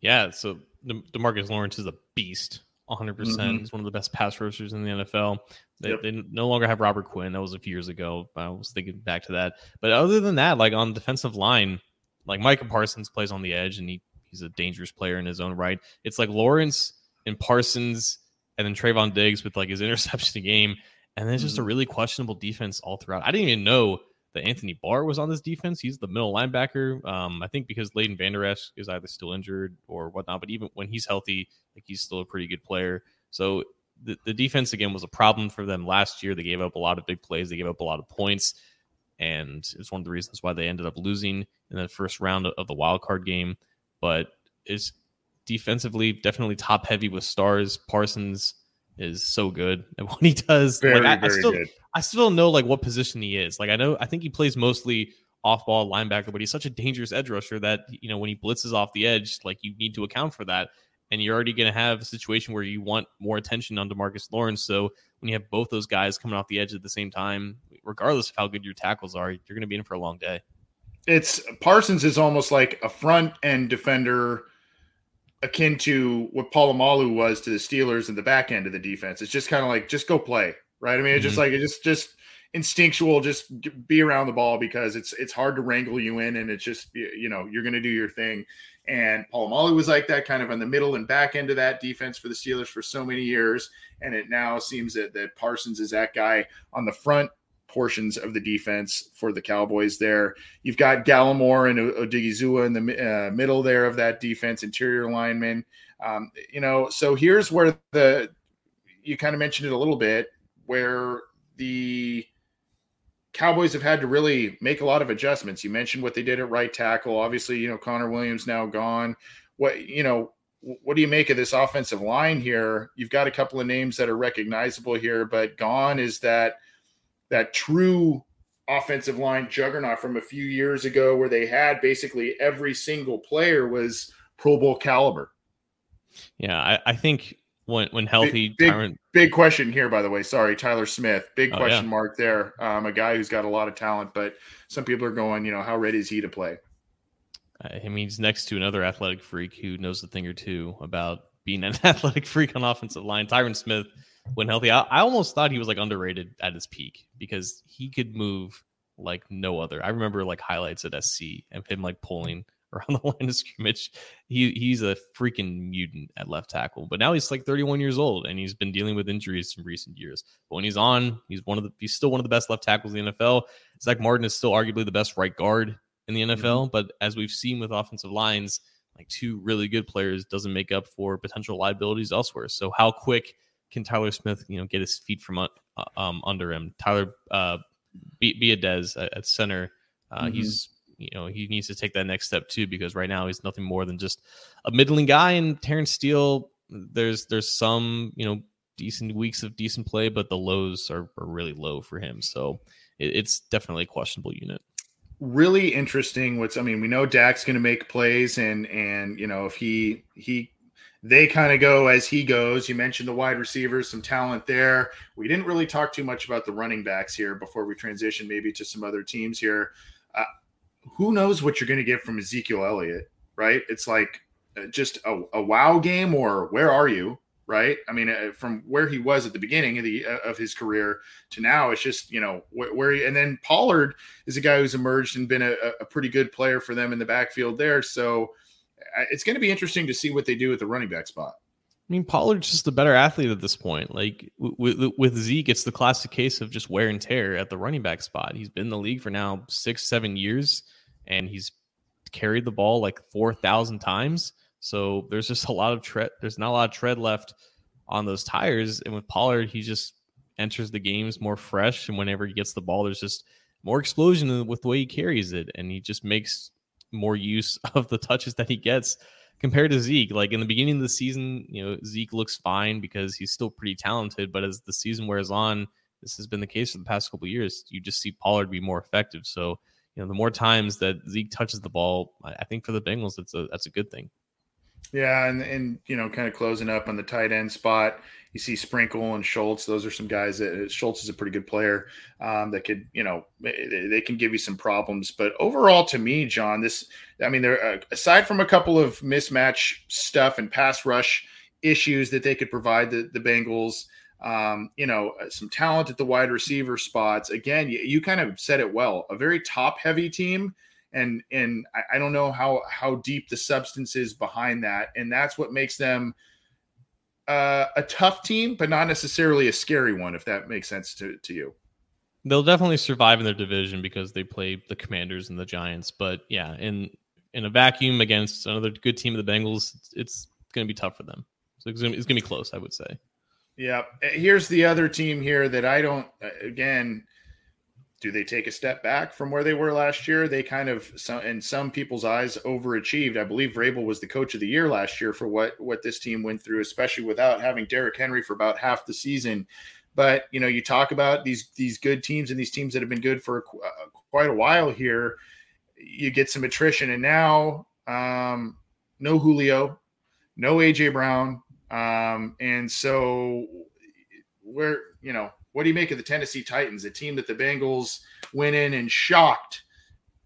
Yeah. So De- Demarcus Lawrence is a beast. 100%. percent mm hmm He's one of the best pass rushers in the NFL. They, yep. they, no longer have Robert Quinn. That was a few years ago. I was thinking back to that. But other than that, like on defensive line, like Micah Parsons plays on the edge and he He's a dangerous player in his own right. It's like Lawrence and Parsons and then Trevon Diggs with like his (laughs) interception game. And then it's just a mm-hmm. really questionable defense all throughout. I didn't even know that Anthony Barr was on this defense. He's the middle linebacker. Um, I think because Leighton Vander Esch is either still injured or whatnot, but even when he's healthy, like he's still a pretty good player. So the, the defense again was a problem for them last year. They gave up a lot of big plays. They gave up a lot of points, and it's one of the reasons why they ended up losing in the first round of the wild card game but is defensively definitely top heavy with stars. Parsons is so good (laughs) at what he does. Very, like, I, I still, good. I still don't know like what position he is. Like I know, I think he plays mostly off ball linebacker, but he's such a dangerous edge rusher that you know when he blitzes off the edge, like you need to account for that. And you're already going to have a situation where you want more attention on Demarcus Lawrence. So when you have both those guys coming off the edge at the same time, regardless of how good your tackles are, you're going to be in for a long day it's Parsons is almost like a front end defender akin to what Polamalu was to the Steelers in the back end of the defense. It's just kind of like just go play, right? I mean, it's mm-hmm. just like it's just just instinctual, just be around the ball because it's it's hard to wrangle you in, and it's just you know you're going to do your thing. And Polamalu was like that, kind of in the middle and back end of that defense for the Steelers for so many years, and it now seems that that Parsons is that guy on the front portions of the defense for the Cowboys there. You've got Gallimore and Odighizuwa in the uh, middle there of that defense, interior lineman. Um, you know, so here's where the you kind of mentioned it a little bit, where the Cowboys have had to really make a lot of adjustments. You mentioned what they did at right tackle. Obviously, you know, Connor Williams now gone. What, you know, what do you make of this offensive line here? You've got a couple of names that are recognizable here, but gone is that that true offensive line juggernaut from a few years ago where they had basically every single player was Pro Bowl caliber. Yeah, I, I think when when healthy, big, big, big, question here, by the way. Sorry, Tyler Smith. Big Oh, question yeah. mark there. Um, a guy who's got a lot of talent, but some people are going, you know, how ready is he to play? I mean, he's next to another athletic freak who knows a thing or two about being an (laughs) athletic freak on offensive line. Tyron Smith, when healthy, I, I almost thought he was like underrated at his peak because he could move like no other. I remember like highlights at SC and him like pulling (laughs) around the line of scrimmage. He he's a freaking mutant at left tackle. But now he's like 31 years old and he's been dealing with injuries in recent years. But when he's on, he's one of the he's still one of the best left tackles in the NFL. Zack Martin is still arguably the best right guard in the NFL. Mm-hmm. But as we've seen with offensive lines, like two really good players doesn't make up for potential liabilities elsewhere. So how quick can Tyler Smith, you know, get his feet from uh, um, under him? Tyler uh, be Biadasz at, at center, uh, Mhm. he's you know he needs to take that next step too because right now he's nothing more than just a middling guy. And Terence Steele, there's there's some you know decent weeks of decent play, but the lows are, are really low for him. So it, it's definitely a questionable unit. really interesting what's i mean we know dak's going to make plays and and you know if he he they kind of go as he goes. You mentioned the wide receivers some talent there. We didn't really talk too much about the running backs here before we transition maybe to some other teams here. Uh, who knows what you're going to get from ezekiel elliott right? It's like uh, just a, a wow game or where are you right? I mean uh, from where he was at the beginning of the uh, of his career to now it's just you know where, where he, and then pollard is a guy who's emerged and been a, a pretty good player for them in the backfield there. So it's going to be interesting to see what they do at the running back spot. I mean, Pollard's just a better athlete at this point. Like with, with with Zeke, it's the classic case of just wear and tear at the running back spot. He's been in the league for now six, seven years, and he's carried the ball like four thousand times. So there's just a lot of tread. There's not a lot of tread left on those tires. And with Pollard, he just enters the games more fresh, and whenever he gets the ball, there's just more explosion with the way he carries it, and he just makes more use (laughs) of the touches that he gets compared to Zeke. Like in the beginning of the season, you know, Zeke looks fine because he's still pretty talented, but as the season wears on, this has been the case for the past couple years. You just see Pollard be more effective. So, you know, the more times that Zeke touches the ball, I I think for the Bengals, that's a that's a good thing. Yeah, and and you know, kind of closing up on the tight end spot, you see Sprinkle and Schultz. Those are some guys that Schultz is a pretty good player um, that could, you know, they, they can give you some problems. But overall, to me, John, this, I mean, there uh, aside from a couple of mismatch stuff and pass rush issues that they could provide the the Bengals. Um, you know, some talent at the wide receiver spots. Again, you, you kind of said it well. A very top heavy team and and I, I don't know how how deep the substance is behind that, and that's what makes them uh, a tough team, but not necessarily a scary one, if that makes sense to to you. They'll definitely survive in their division because they play the Commanders and the Giants. But yeah, in in a vacuum against another good team of the Bengals, it's, it's going to be tough for them. So it's going to be close, I would say. Yeah. Here's the other team here that I don't. uh, Again, do they take a step back from where they were last year? They kind of, in some people's eyes, overachieved. I believe Vrabel was the coach of the year last year for what what this team went through, especially without having Derrick Henry for about half the season. But you know, you talk about these these good teams and these teams that have been good for uh, quite a while here. You get some attrition, and now um, no Julio, no AJ Brown, um, and so where you know what do you make of the Tennessee Titans, a team that the Bengals went in and shocked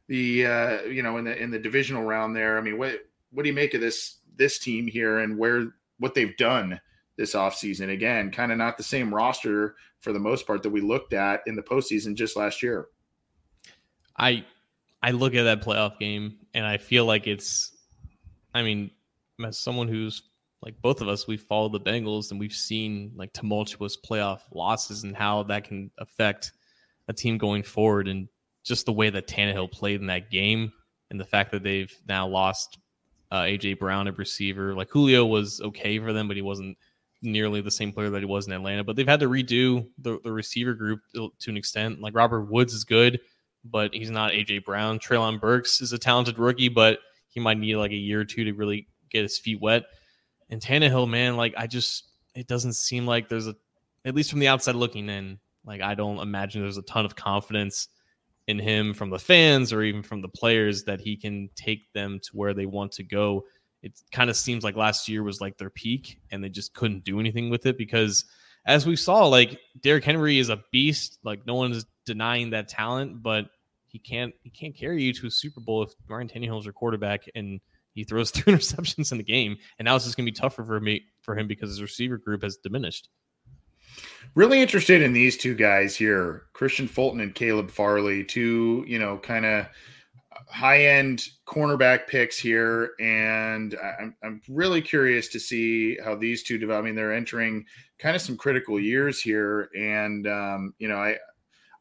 the uh, you know in the in the divisional round there? I mean, what what do you make of this this team here and where what they've done this offseason? Again, kind of not the same roster for the most part that we looked at in the postseason just last year. I I look at that playoff game and I feel like it's I mean, as someone who's like both of us, we've followed the Bengals and we've seen like tumultuous playoff losses and how that can affect a team going forward and just the way that Tannehill played in that game and the fact that they've now lost uh, AJ Brown at receiver. Like Julio was okay for them, but he wasn't nearly the same player that he was in Atlanta, but they've had to redo the, the receiver group to, to an extent. Like Robert Woods is good, but he's not AJ Brown. Treylon Burks is a talented rookie, but he might need like a year or two to really get his feet wet. And Tannehill, man, like I just it doesn't seem like there's a at least from the outside looking in, like I don't imagine there's a ton of confidence in him from the fans or even from the players that he can take them to where they want to go. It kind of seems like last year was like their peak and they just couldn't do anything with it because as we saw, like Derrick Henry is a beast. Like no one is denying that talent, but he can't he can't carry you to a Super Bowl if Ryan Tannehill is your quarterback and he throws (laughs) three interceptions in the game. And now it's just gonna be tougher for me for him because his receiver group has diminished. Really interested in these two guys here, Kristian Fulton and Caleb Farley, two, you know, kind of high end cornerback picks here. And I'm, I'm really curious to see how these two develop. I mean, they're entering kind of some critical years here. And, um, you know, I,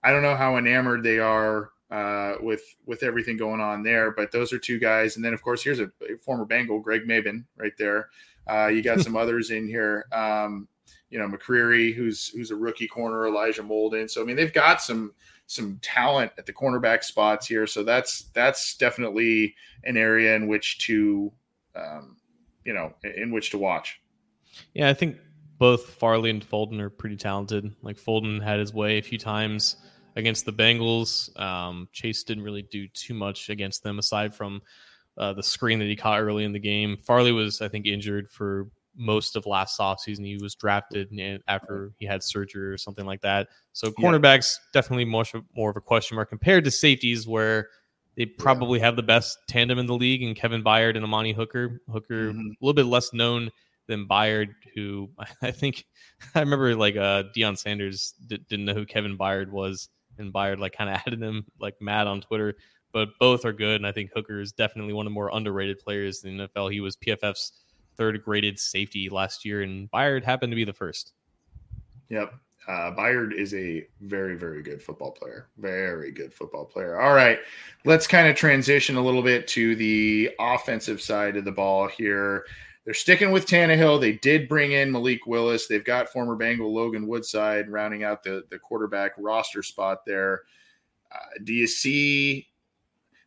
I don't know how enamored they are uh, with with everything going on there. But those are two guys, and then of course here's a, former Bengal, Greg Mabin, right there. Uh, you got (laughs) some others in here. Um, you know, McCreary, who's who's a rookie corner, Elijah Molden. So I mean, they've got some some talent at the cornerback spots here. So that's that's definitely an area in which to, um, you know, in which to watch. Yeah, I think both Farley and Fulton are pretty talented. Like Fulton had his way a few times against the Bengals. Um, Chase didn't really do too much against them aside from uh, the screen that he caught early in the game. Farley was, I think, injured for most of last offseason. He was drafted after he had surgery or something like that. So cornerbacks yeah. definitely much more of a question mark compared to safeties where they probably yeah. have the best tandem in the league and Kevin Byard and Amani Hooker. Hooker mm-hmm. a little bit less known than Byard, who (laughs) I think I remember like uh Deion Sanders didn't know who Kevin Byard was and Byard like kind of (laughs) added him like mad on Twitter. But both are good, and I think Hooker is definitely one of the more underrated players in the NFL. He was PFF's third graded safety last year, and Byard happened to be the first. Yep. Uh, Byard is a very, very good football player. Very good football player. All right. Let's kind of transition a little bit to the offensive side of the ball here. They're sticking with Tannehill. They did bring in Malik Willis. They've got former Bengal Logan Woodside rounding out the, the quarterback roster spot there. Uh, do you see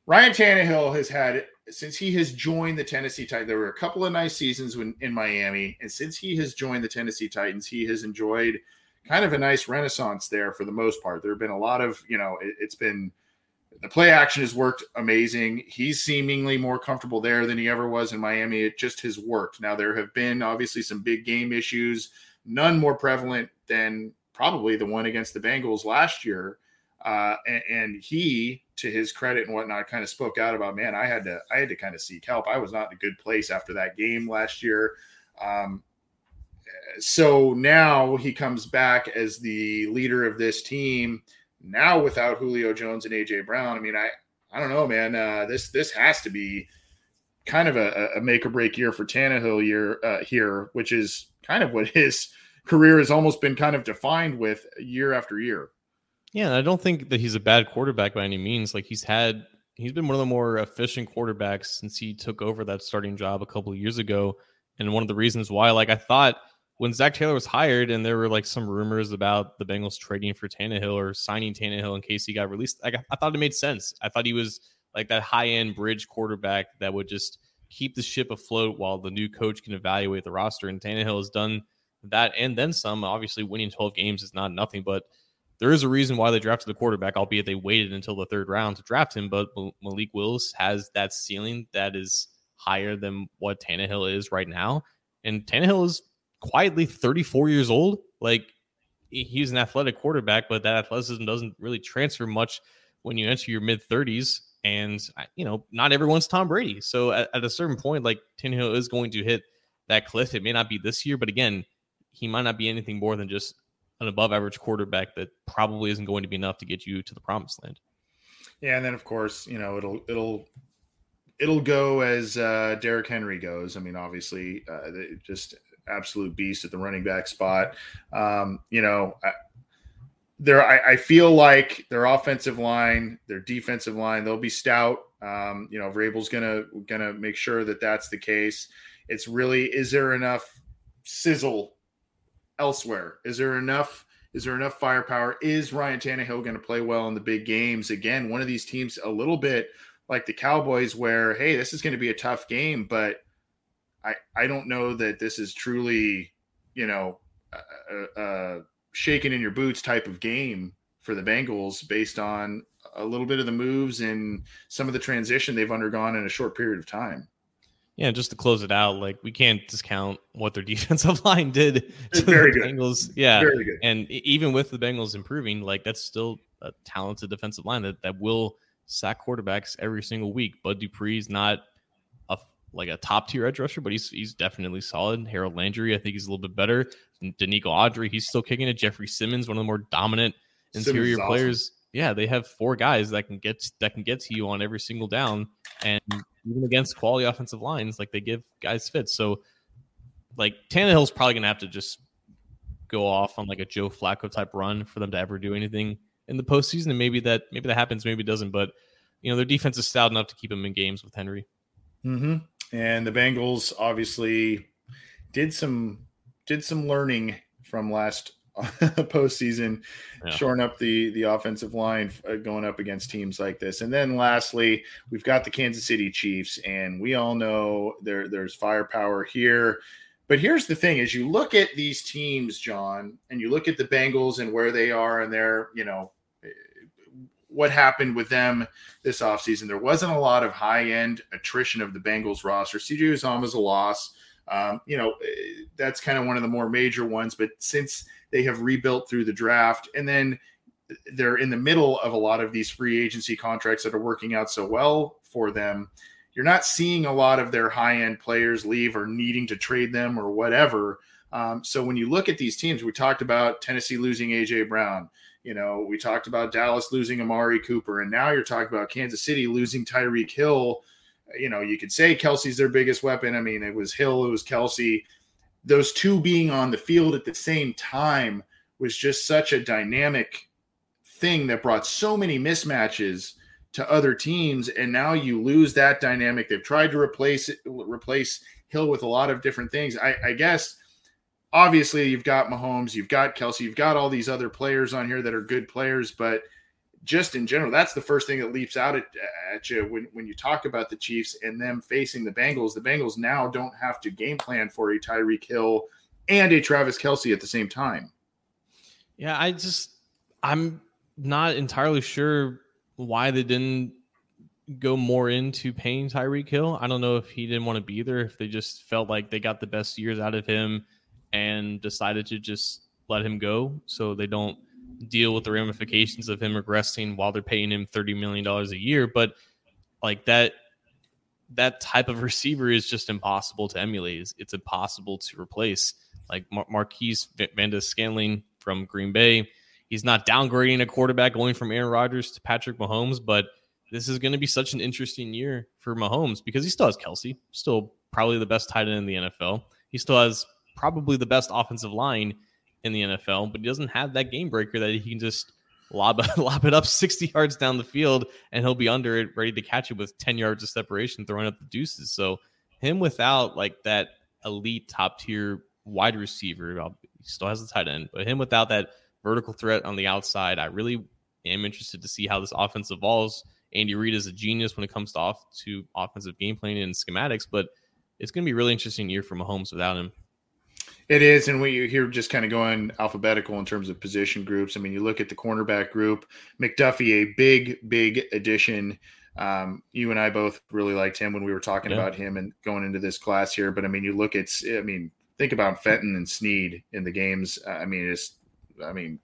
Ryan Tannehill has had since he has joined the Tennessee Titans? There were a couple of nice seasons when, in Miami, and since he has joined the Tennessee Titans, he has enjoyed kind of a nice renaissance there for the most part. There have been a lot of you know it, it's been the play action has worked amazing. He's seemingly more comfortable there than he ever was in Miami. It just has worked. Now, there have been obviously some big game issues, none more prevalent than probably the one against the Bengals last year. Uh, and, and, he, to his credit and whatnot, kind of spoke out about, man, I had to, I had to kind of seek help. I was not in a good place after that game last year. Um, so now he comes back as the leader of this team now without Julio Jones and AJ Brown, I mean, I I don't know, man. Uh, this this has to be kind of a, a make or break year for Tannehill year uh, here, which is kind of what (laughs) his career has almost been kind of defined with year after year. Yeah, and I don't think that he's a bad quarterback by any means. Like he's had he's been one of the more efficient quarterbacks since he took over that starting job a couple of years ago. And one of the reasons why, like I thought when Zac Taylor was hired and there were like some rumors about the Bengals trading for Tannehill or signing Tannehill in case he got released, I, I thought it made sense. I thought he was like that high end bridge quarterback that would just keep the ship afloat while the new coach can evaluate the roster. And Tannehill has done that and then some. Obviously, winning 12 games is not nothing, but there is a reason why they drafted the quarterback, albeit they waited until the third round to draft him. But Malik Willis has that ceiling that is higher than what Tannehill is right now. And Tannehill is quietly 34 years old. Like he's an athletic quarterback, but that athleticism doesn't really transfer much when you enter your mid 30s. And you know, not everyone's Tom Brady. So at, at a certain point, like Tannehill is going to hit that cliff. It may not be this year, but again, he might not be anything more than just an above average quarterback that probably isn't going to be enough to get you to the promised land. Yeah, and then of course, you know, it'll it'll it'll go as uh Derrick Henry goes. I mean, obviously, uh, just absolute beast at the running back spot. Um, you know, I, there I, I, feel like their offensive line, their defensive line, they'll be stout. Um, you know, Vrabel's gonna gonna make sure that that's the case. It's really is there enough sizzle elsewhere? Is there enough? Is there enough firepower? Is Ryan Tannehill going to play well in the big games? Again, one of these teams a little bit like the Cowboys, where hey, this is going to be a tough game, but I I don't know that this is truly, you know, a, a shaking in your boots type of game for the Bengals based on a little bit of the moves and some of the transition they've undergone in a short period of time. Yeah, just to close it out, like we can't discount what their (laughs) defensive line did to very the good. Bengals. Yeah, very good. And even with the Bengals improving, like that's still a talented defensive line that, that will sack quarterbacks every single week. Bud Dupree's not like a top tier edge rusher, but he's he's definitely solid. Harold Landry, I think he's a little bit better. Denico Autry, he's still kicking it. Jeffrey Simmons, one of the more dominant interior players yeah, they have four guys that can get that can get to you on every single down, and even against quality offensive lines, like they give guys fits. So, like Tannehill's probably gonna have to just go off on like a Joe Flacco type run for them to ever do anything in the postseason, and maybe that maybe that happens, maybe it doesn't. But you know, their defense is stout enough to keep them in games with Henry. Mm-hmm. And the Bengals obviously did some did some learning from last (laughs) postseason, yeah. shoring up the the offensive line uh, going up against teams like this. And then lastly, we've got the Kansas City Chiefs, and we all know there there's firepower here. But here's the thing: as you look at these teams, John, and you look at the Bengals and where they are, and their you know what happened with them this offseason. There wasn't a lot of high end attrition of the Bengals roster. CJ Uzomah's a loss. Um, you know, eh, that's kind of one of the more major ones. But since they have rebuilt through the draft. And then they're in the middle of a lot of these free agency contracts that are working out so well for them. You're not seeing a lot of their high end players leave or needing to trade them or whatever. Um, so when you look at these teams, we talked about Tennessee losing AJ Brown. You know, we talked about Dallas losing Amari Cooper, and now you're talking about Kansas City losing Tyreek Hill. You know, you could say Kelce's their biggest weapon. I mean, it was Hill, it was Kelce. those two being on the field at the same time was just such a dynamic thing that brought so many mismatches to other teams and now you lose that dynamic they've tried to replace replace hill with a lot of different things I, I, guess obviously you've got mahomes you've got Kelce, you've got all these other players on here that are good players but just in general, that's the first thing that leaps out at, at you when, when you talk about the Chiefs and them facing the Bengals. The Bengals now don't have to game plan for a Tyreek Hill and a Travis Kelce at the same time. Yeah, I just I'm not entirely sure why they didn't go more into paying Tyreek Hill. I don't know if he didn't want to be there, if they just felt like they got the best years out of him and decided to just let him go so they don't deal with the ramifications of him regressing while they're paying him $30 million a year. But like that, that type of receiver is just impossible to emulate. It's, it's impossible to replace. Like Mar- Marquez Valdes-Scantling from Green Bay, he's not downgrading a quarterback going from Aaron Rodgers to Patrick Mahomes, but this is going to be such an interesting year for Mahomes because he still has Kelce, still probably the best tight end in the NFL. He still has probably the best offensive line in the NFL, but he doesn't have that game breaker that he can just lob, (laughs) lob it up 60 yards down the field and he'll be under it, ready to catch it with 10 yards of separation, throwing up the deuces. So, him without like that elite top tier wide receiver, he still has the tight end, but him without that vertical threat on the outside, I really am interested to see how this offense evolves. Andy Reid is a genius when it comes to off to offensive game planning and schematics, but it's going to be really interesting year for Mahomes without him. It is, and we here just kind of going alphabetical in terms of position groups. I mean, you look at the cornerback group, McDuffie, a big, big addition. Um, you and I both really liked him when we were talking yeah. about him and going into this class here. But I mean, you look at, I mean, think about Fenton and Sneed in the games. I mean, it's, I mean,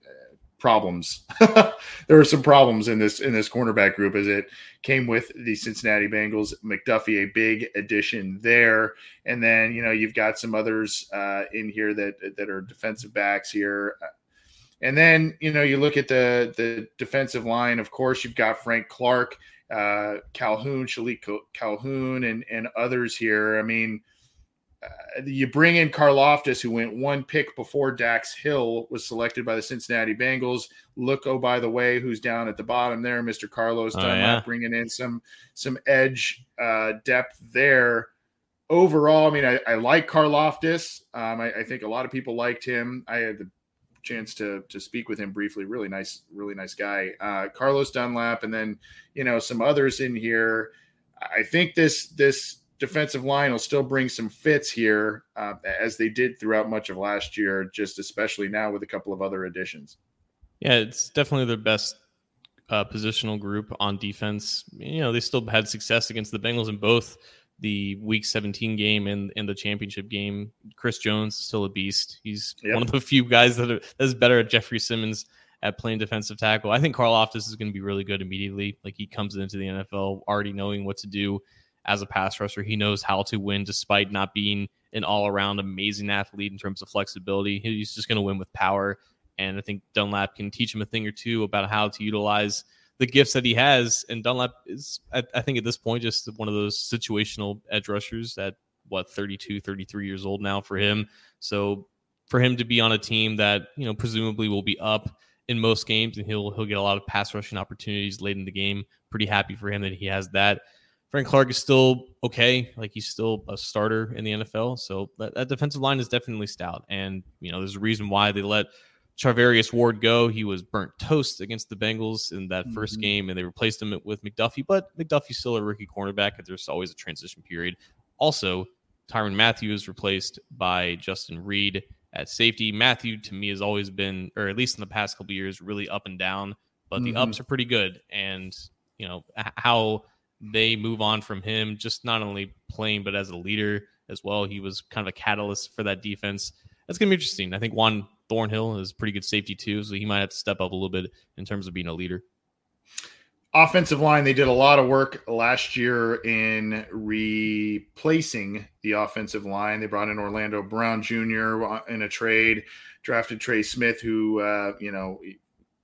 problems. (laughs) there were some problems in this in this cornerback group as it came with the Cincinnati Bengals. McDuffie, a big addition there, and then you know you've got some others uh, in here that that are defensive backs here. And then you know you look at the the defensive line. Of course, you've got Frank Clark, uh, Calhoun, Shilique Calhoun, and and others here. I mean, uh, you bring in Karlaftis, who went one pick before Dax Hill was selected by the Cincinnati Bengals. Look, oh by the way, who's down at the bottom there, Mr. Carlos oh, Dunlap, yeah. bringing in some some edge uh, depth there. overall, I mean, I, I like Karlaftis. Um, I, I, think a lot of people liked him. I had the chance to to speak with him briefly. Really nice, really nice guy. Uh, Carlos Dunlap, and then you know some others in here. I think this this defensive line will still bring some fits here, uh, as they did throughout much of last year. Just especially now with a couple of other additions. Yeah, it's definitely the best uh, positional group on defense. You know, they still had success against the Bengals in both the Week 17 game and, in the championship game. Chris Jones is still a beast. He's yep. one of the few guys that are that's better at Jeffrey Simmons at playing defensive tackle. I think Karlaftis is going to be really good immediately. Like he comes into the NFL already knowing what to do as a pass rusher. He knows how to win despite not being an all around amazing athlete in terms of flexibility. He's just going to win with power. And I think Dunlap can teach him a thing or two about how to utilize the gifts that he has. And Dunlap is, I, I, think, at this point, just one of those situational edge rushers at what 32, 33 years old now for him. So for him to be on a team that you know presumably will be up in most games, and he'll he'll get a lot of pass rushing opportunities late in the game. Pretty happy for him that he has that. Frank Clark is still okay, like he's still a starter in the NFL. So that, that defensive line is definitely stout, and you know there's a reason why they let Charvarius Ward go. He was burnt toast against the Bengals in that 1st mm-hmm. game, and they replaced him with McDuffie. But McDuffie's still a rookie cornerback, and there's always a transition period. Also, Tyrann Mathieu is replaced by Justin Reid at safety. Mathieu, to me, has always been, or at least in the past couple years, really up and down. But mm-hmm. the ups are pretty good, and you know how they move on from him, just not only playing but as a leader as well. He was kind of a catalyst for that defense. That's gonna be interesting. I think Juan Thornhill is pretty good safety too, so he might have to step up a little bit in terms of being a leader. Offensive line, they did a lot of work last year in replacing the offensive line. They brought in Orlando Brown Jr. in a trade, drafted Trey Smith, who uh, you know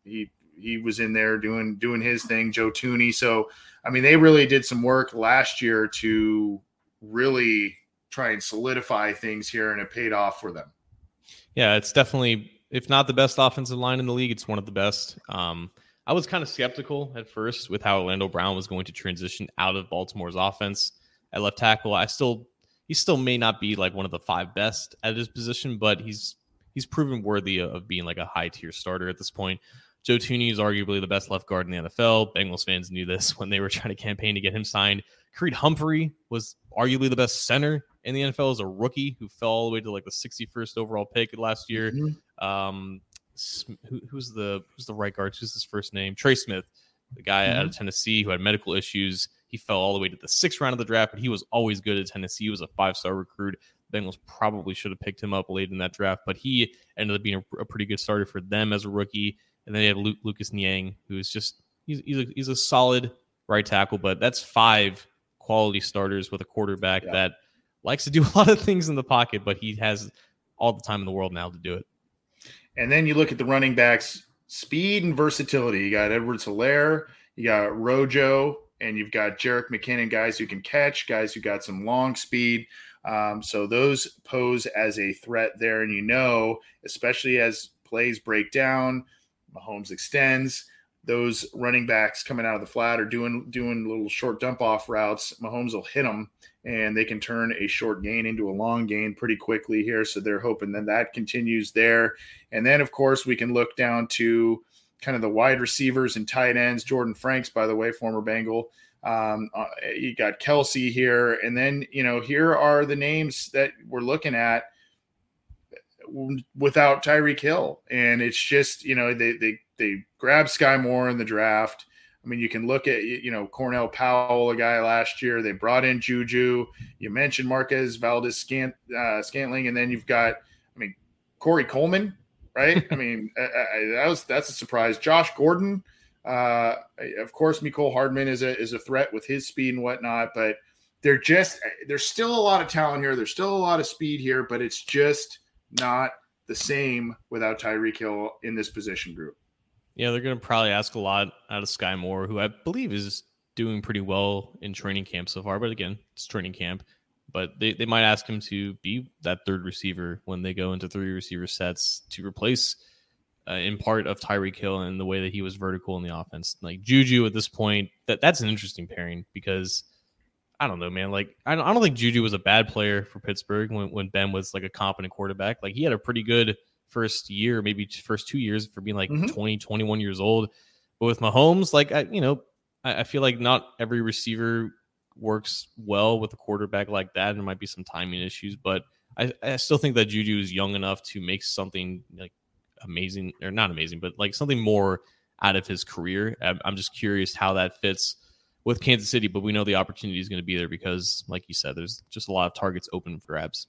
he he was in there doing doing his thing. Joe Thuney. So I mean, they really did some work last year to really try and solidify things here, and it paid off for them. Yeah, it's definitely, if not the best offensive line in the league, it's one of the best. Um, I was kind of skeptical at first with how Orlando Brown was going to transition out of Baltimore's offense at left tackle. I still, he still may not be like one of the five best at his position, but he's he's proven worthy of being like a high tier starter at this point. Joe Thuney is arguably the best left guard in the NFL. Bengals fans knew this when they were trying to campaign to get him signed. Creed Humphrey was arguably the best center in the NFL as a rookie who fell all the way to like the 61st overall pick last year. Mm-hmm. Um, who, who's the who's the right guard? Who's his first name? Trey Smith, the guy mm-hmm. out of mm-hmm. Tennessee who had medical issues. He fell all the way to the sixth round of the draft, but he was always good at Tennessee. He was a five star recruit. Bengals probably should have picked him up late in that draft, but he ended up being a, a pretty good starter for them as a rookie. And then you have Luke, Lucas Niang, who's just he's he's a, he's a solid right tackle, but that's five quality starters with a quarterback yeah. that likes to do (laughs) a lot of things in the pocket, but he has all the time in the world now to do it. And then you look at the running backs speed and versatility. You got Edwards Helaire, you got Rojo, and you've got Jerick McKinnon, guys who can catch, guys who got some long speed. Um, so those pose as a threat there. And you know, especially as plays break down, Mahomes extends those running backs coming out of the flat or doing doing little short dump off routes, Mahomes will hit them and they can turn a short gain into a long gain pretty quickly here. So they're hoping that that continues there. And then, of course, we can look down to kind of the wide receivers and tight ends. Jordan Franks, by the way, former Bengal. Um, uh, you got Kelce here. And then, you know, here are the names that we're looking at without Tyreek Hill. And it's just, you know, they, they, they grabbed Sky Moore in the draft. I mean, you can look at you know Cornell Powell, a guy last year. They brought in Juju. You mentioned Marquez Valdes Scant, uh, Scantling, and then you've got, I mean, Corey Coleman, right? (laughs) I mean, I, I, that was that's a surprise. Josh Gordon, uh, of course, Mecole Hardman is a is a threat with his speed and whatnot, but they're just there's still a lot of talent here. There's still a lot of speed here, but it's just not the same without Tyreek Hill in this position group. Yeah, they're going to probably ask a lot out of Sky Moore, who I believe is doing pretty well in training camp so far. But again, it's training camp. But they, they might ask him to be that third receiver when they go into three receiver sets to replace, uh, in part, of Tyreek Hill and the way that he was vertical in the offense. Like Juju at this point, that that's an interesting pairing because I don't know, man. Like I don't, I don't think Juju was a bad player for Pittsburgh when, when Ben was like a competent quarterback. Like he had a pretty good first year, maybe first two years for being like mm-hmm. 20, 21 years old. But with Mahomes, like I, you know, I, I feel like not every receiver works well with a quarterback like that. And there might be some timing issues, but I, I still think that Juju is young enough to make something like amazing or not amazing, but like something more out of his career. I'm just curious how that fits with Kansas City, but we know the opportunity is going to be there because, like you said, there's just a lot of targets open for grabs.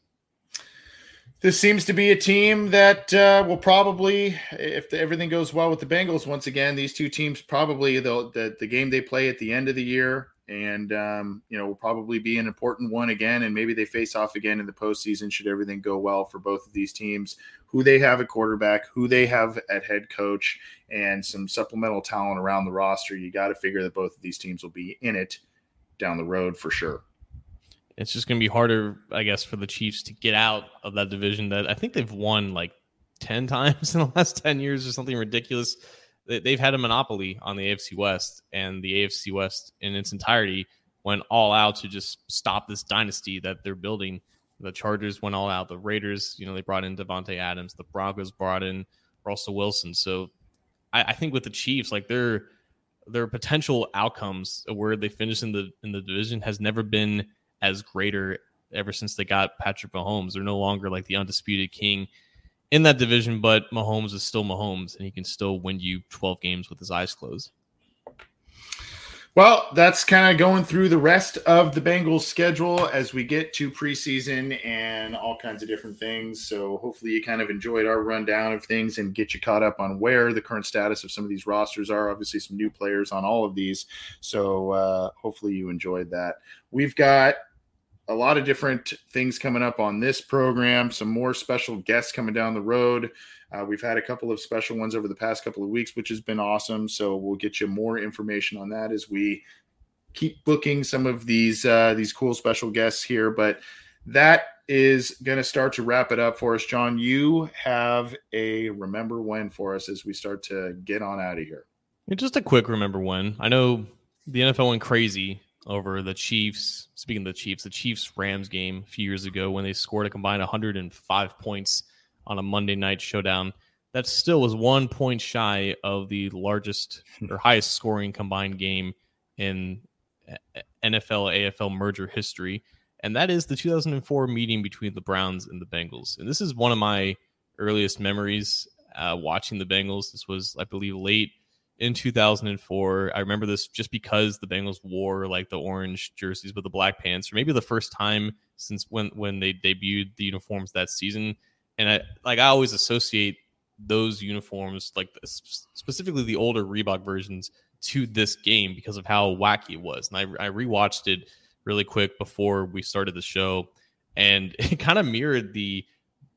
This seems to be a team that uh, will probably, if the, everything goes well with the Bengals, once again, these two teams probably the, the game they play at the end of the year and um, you know will probably be an important one again and maybe they face off again in the postseason should everything go well for both of these teams who they have at quarterback who they have at head coach and some supplemental talent around the roster you got to figure that both of these teams will be in it down the road for sure it's just going to be harder i guess for the chiefs to get out of that division that i think they've won like 10 (laughs) times in the last 10 years or something ridiculous they've had a monopoly on the AFC West, and the AFC West in its entirety went all out to just stop this dynasty that they're building. The Chargers went all out. The Raiders, you know, they brought in Davante Adams. The Broncos brought in Russell Wilson. So I, I think with the Chiefs, like their their potential outcomes where they finish in the in the division has never been as greater ever since they got Patrick Mahomes. They're no longer like the undisputed king in that division, but Mahomes is still Mahomes, and he can still win you 12 games with his eyes closed. Well, that's kind of going through the rest of the Bengals schedule as we get to preseason and all kinds of different things. So hopefully you kind of enjoyed our rundown of things and get you caught up on where the current status of some of these rosters are. Obviously, some new players on all of these. So uh, hopefully you enjoyed that. We've got a lot of different things coming up on this program, some more special guests coming down the road. Uh, we've had a couple of special ones over the past couple of weeks, which has been awesome. So we'll get you more information on that as we keep booking some of these uh, these cool special guests here. But that is going to start to wrap it up for us. John, you have a remember when for us as we start to get on out of here. Just a quick remember when. I know the NFL went crazy over the Chiefs. Speaking of the Chiefs, the Chiefs Rams game a few years ago when they scored a combined 105 points on a Monday night showdown. That still was one point shy of the largest (laughs) or highest scoring combined game in NFL AFL merger history. And that is the 2004 meeting between the Browns and the Bengals. And this is one of my earliest memories uh, watching the Bengals. This was, I believe, late in 2004. I remember this just because the Bengals wore like the orange jerseys with the black pants, or maybe the first time since when when they debuted the uniforms that season. And I like I always associate those uniforms, like specifically the older Reebok versions, to this game because of how wacky it was. And I, I rewatched it really quick before we started the show, and (laughs) it kind of mirrored the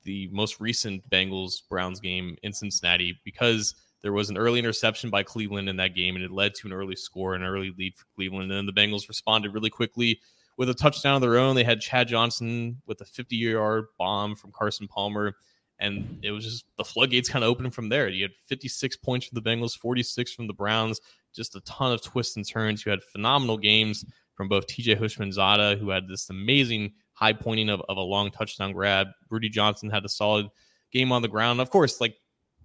the most recent Bengals Browns game in Cincinnati because there was an early interception by Cleveland in that game, and it led to an early score, an early lead for Cleveland. And then the Bengals responded really quickly with a touchdown of their own. They had Chad Johnson with a 50 yard bomb from Carson Palmer. And it was just the floodgates kind of opened from there. You had 56 points from the Bengals, 46 from the Browns, just a ton of twists and turns. You had phenomenal games from both TJ Houshmandzadeh, who had this amazing high pointing of, of a long touchdown grab. Rudi Johnson had a solid game on the ground. Of course, like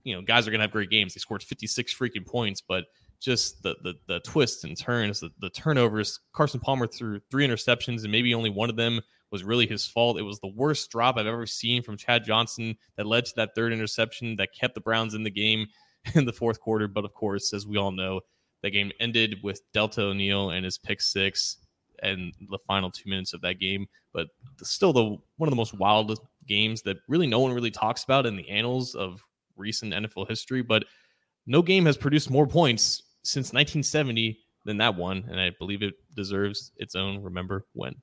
you know, guys are gonna have great games. They scored 56 freaking points, but just the the, the twists and turns, the, the turnovers. Carson Palmer threw three interceptions, and maybe only one of them was really his fault. It was the worst drop I've ever seen from Chad Johnson that led to that third interception that kept the Browns in the game (laughs) in the fourth quarter. But of course, as we all know, that game ended with Delta O'Neal and his pick six and the final two minutes of that game. But still, the one of the most wild games that really no one really talks about in the annals of recent NFL history, but no game has produced more points since 1970 than that one, and I believe it deserves its own remember when.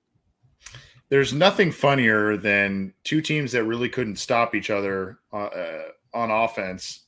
There's nothing funnier than two teams that really couldn't stop each other uh, uh, on offense,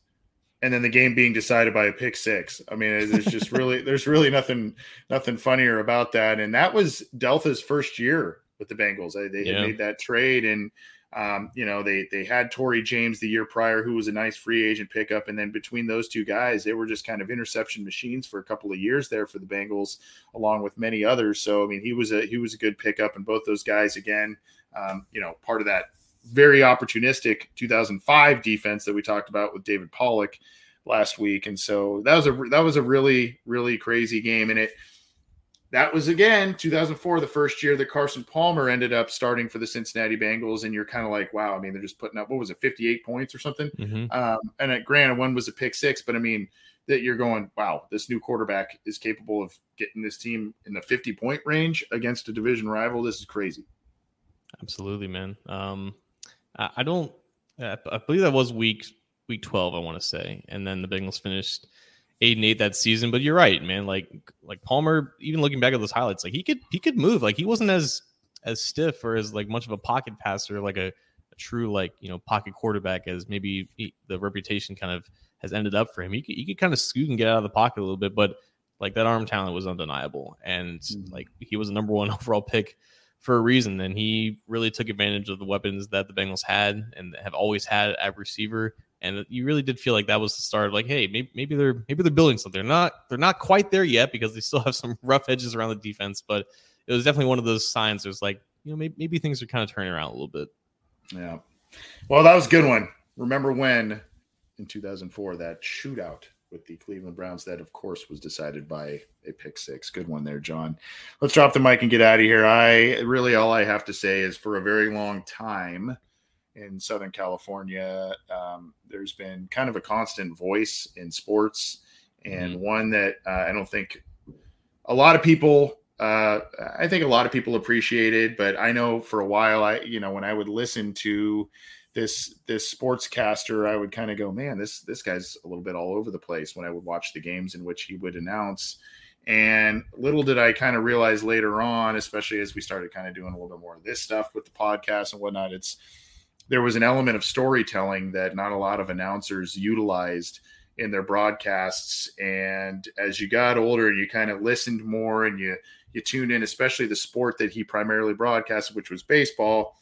and then the game being decided by a pick six. I mean, it's just really (laughs) there's really nothing nothing funnier about that. And that was Delta's first year with the Bengals. They, they yeah. had made that trade, and Um, you know, they they had Tory James the year prior, who was a nice free agent pickup, and then between those two guys, they were just kind of interception machines for a couple of years there for the Bengals, along with many others. So I mean, he was a he was a good pickup, and both those guys again, um, you know, part of that very opportunistic 2005 defense that we talked about with David Pollack last week, and so that was a that was a really really crazy game, and it that was again 2004, the first year that Carson Palmer ended up starting for the Cincinnati Bengals, and you're kind of like, wow, I mean, they're just putting up what was it, 58 points or something, mm-hmm. um, and at granted, one was a pick six, but I mean that you're going, wow, this new quarterback is capable of getting this team in the 50 point range against a division rival. This is crazy. Absolutely, man. Um, I don't. I believe that was week week twelve. I want to say, and then the Bengals finished eight and eight that season. But you're right, man. Like like Palmer, even looking back at those highlights, like he could he could move. Like he wasn't as as stiff or as like much of a pocket passer, like a, a true like you know pocket quarterback as maybe he, the reputation kind of has ended up for him. He could, he could kind of scoot and get out of the pocket a little bit, but like that arm talent was undeniable, and mm-hmm. like he was a number one (laughs) overall pick for a reason. And he really took advantage of the weapons that the Bengals had and have always had at receiver. And you really did feel like that was the start of like, hey, maybe, maybe they're maybe they're building something. They're not they're not quite there yet because they still (laughs) have some rough edges around the defense. But it was definitely one of those signs. There's like, you know, maybe, maybe things are kind of turning around a little bit. Yeah. Well, that was a good one. Remember when in 2004 that shootout with the Cleveland Browns. That, of course, was decided by a pick six. Good one there, John. Let's drop the mic and get out of here. I really all I have to say is for a very long time in Southern California, um, there's been kind of a constant voice in sports, and mm-hmm. one that uh, I don't think a lot of people. Uh, I think a lot of people appreciated, but I know for a while, I you know when I would listen to this this sportscaster, I would kind of go, man, this this guy's a little bit all over the place when I would watch the games in which he would announce. And little did I kind of realize later on, especially as we started kind of doing a little bit more of this stuff with the podcast and whatnot, it's there was an element of storytelling that not a lot of announcers utilized in their broadcasts. And as you got older and you kind of listened more and you you tuned in, especially the sport that he primarily broadcasted, which was baseball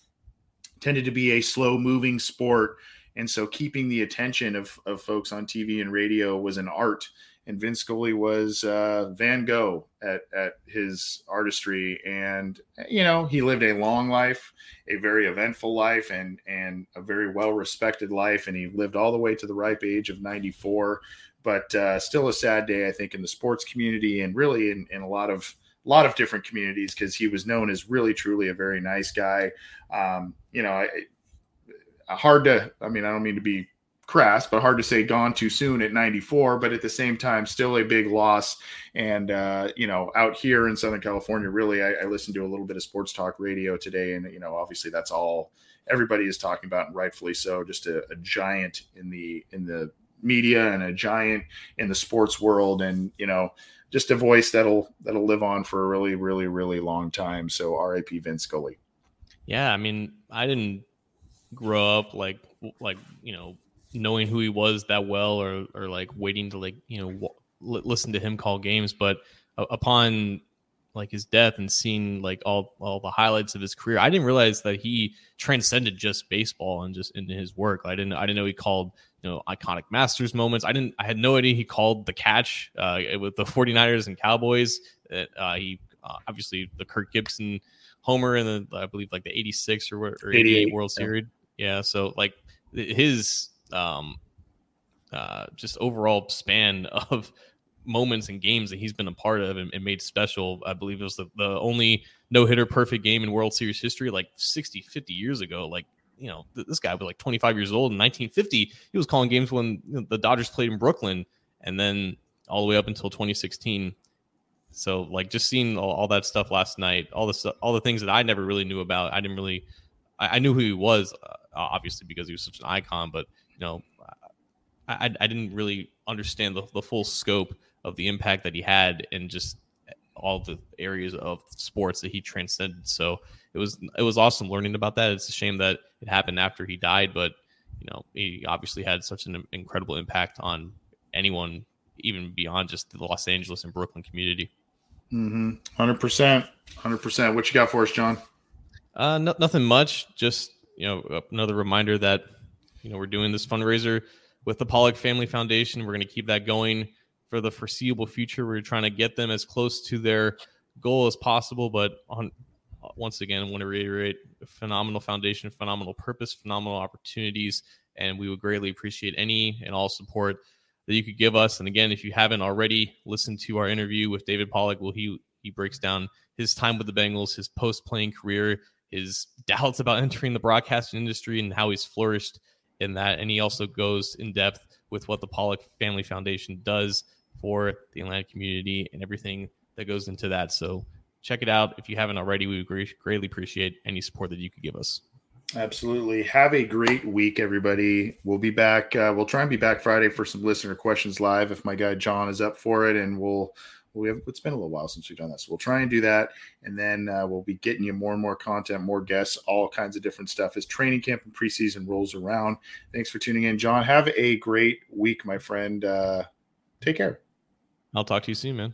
tended to be a slow moving sport. And so keeping the attention of, of folks on TV and radio was an art. And Vince Scully was uh, Van Gogh at, at his artistry. And, you know, he lived a long life, a very eventful life, and, and a very well respected life. And he lived all the way to the ripe age of 94. But uh, still a sad day, I think, in the sports community and really in, in a lot of a lot of different communities because he was known as really truly a very nice guy. Um, you know, I, hard to. I mean, I don't mean to be crass, but hard to say gone too soon at 94. But at the same time, still a big loss. And uh, you know, out here in Southern California, really, I, I listened to a little bit of sports talk radio today, and you know, obviously that's all everybody is talking about, and rightfully so. Just a, a giant in the in the media and a giant in the sports world, and you know just a voice that'll that'll live on for a really really really long time so rip vince scully yeah i mean i didn't grow up like like you know knowing who he was that well or or like waiting to like you know w- listen to him call games but uh, upon like his death and seeing like all all the highlights of his career i didn't realize that he transcended just baseball and just into his work. I didn't i didn't know he called you know iconic masters moments. I didn't i had no idea he called the catch uh, with the (laughs) 49ers and cowboys. Uh, he uh, obviously the kirk gibson homer in the i believe like the 86 or, or 88 world yeah. series. Yeah so like his um uh just overall span (laughs) of moments and games that he's been a part of and, and made special i believe it was the, the only no hitter perfect game in world series history like 60 50 years ago like you know, this guy was like 25 years old in 1950. He was calling games when you know, the Dodgers played in Brooklyn, and then all the way up until 2016. So, like, just seeing all, all that stuff last night, all the all the things that I never really knew about. I didn't really, I, I knew who he was, uh, obviously because he was such an icon, but you know, I, I didn't really understand the, the full scope of the impact that he had and just all the areas of sports that he transcended. So it was it was awesome learning about that. It's a shame that it happened after he died, but you know he obviously had such an incredible impact on anyone, even beyond just the Los Angeles and Brooklyn community. Mm-hmm. Hundred percent, hundred percent. What you got for us, John? Uh, no, nothing much. Just you know, another reminder that you know we're doing this fundraiser with the Pollack Family Foundation. We're going to keep that going for the foreseeable future. We're trying to get them as close to their goal as possible, but on uh, once again, I want to reiterate phenomenal foundation, phenomenal purpose, phenomenal opportunities, and we would greatly appreciate any and all support that you could give us. And again, if you haven't already listened to our interview with David Pollack, well, he he breaks down his time with the Bengals, his post playing career, his (laughs) doubts about entering the broadcasting industry, and how he's flourished in that. And he also goes in depth with what the Pollack Family Foundation does for the Atlanta community and everything that goes into that. So check it out. If you haven't already, we would greatly appreciate any support that you could give us. Absolutely. Have a great week, everybody. We'll be back. Uh, we'll try and be back Friday for some listener questions live if my guy John is up for it, and we'll we have it's been a little while since we've done that So we'll try and do that, and then uh, we'll be getting you more and more content, more guests, all kinds of different stuff as training camp and preseason rolls around. Thanks for tuning in, John. Have a great week, my friend. Uh, take care. I'll talk to you soon, man.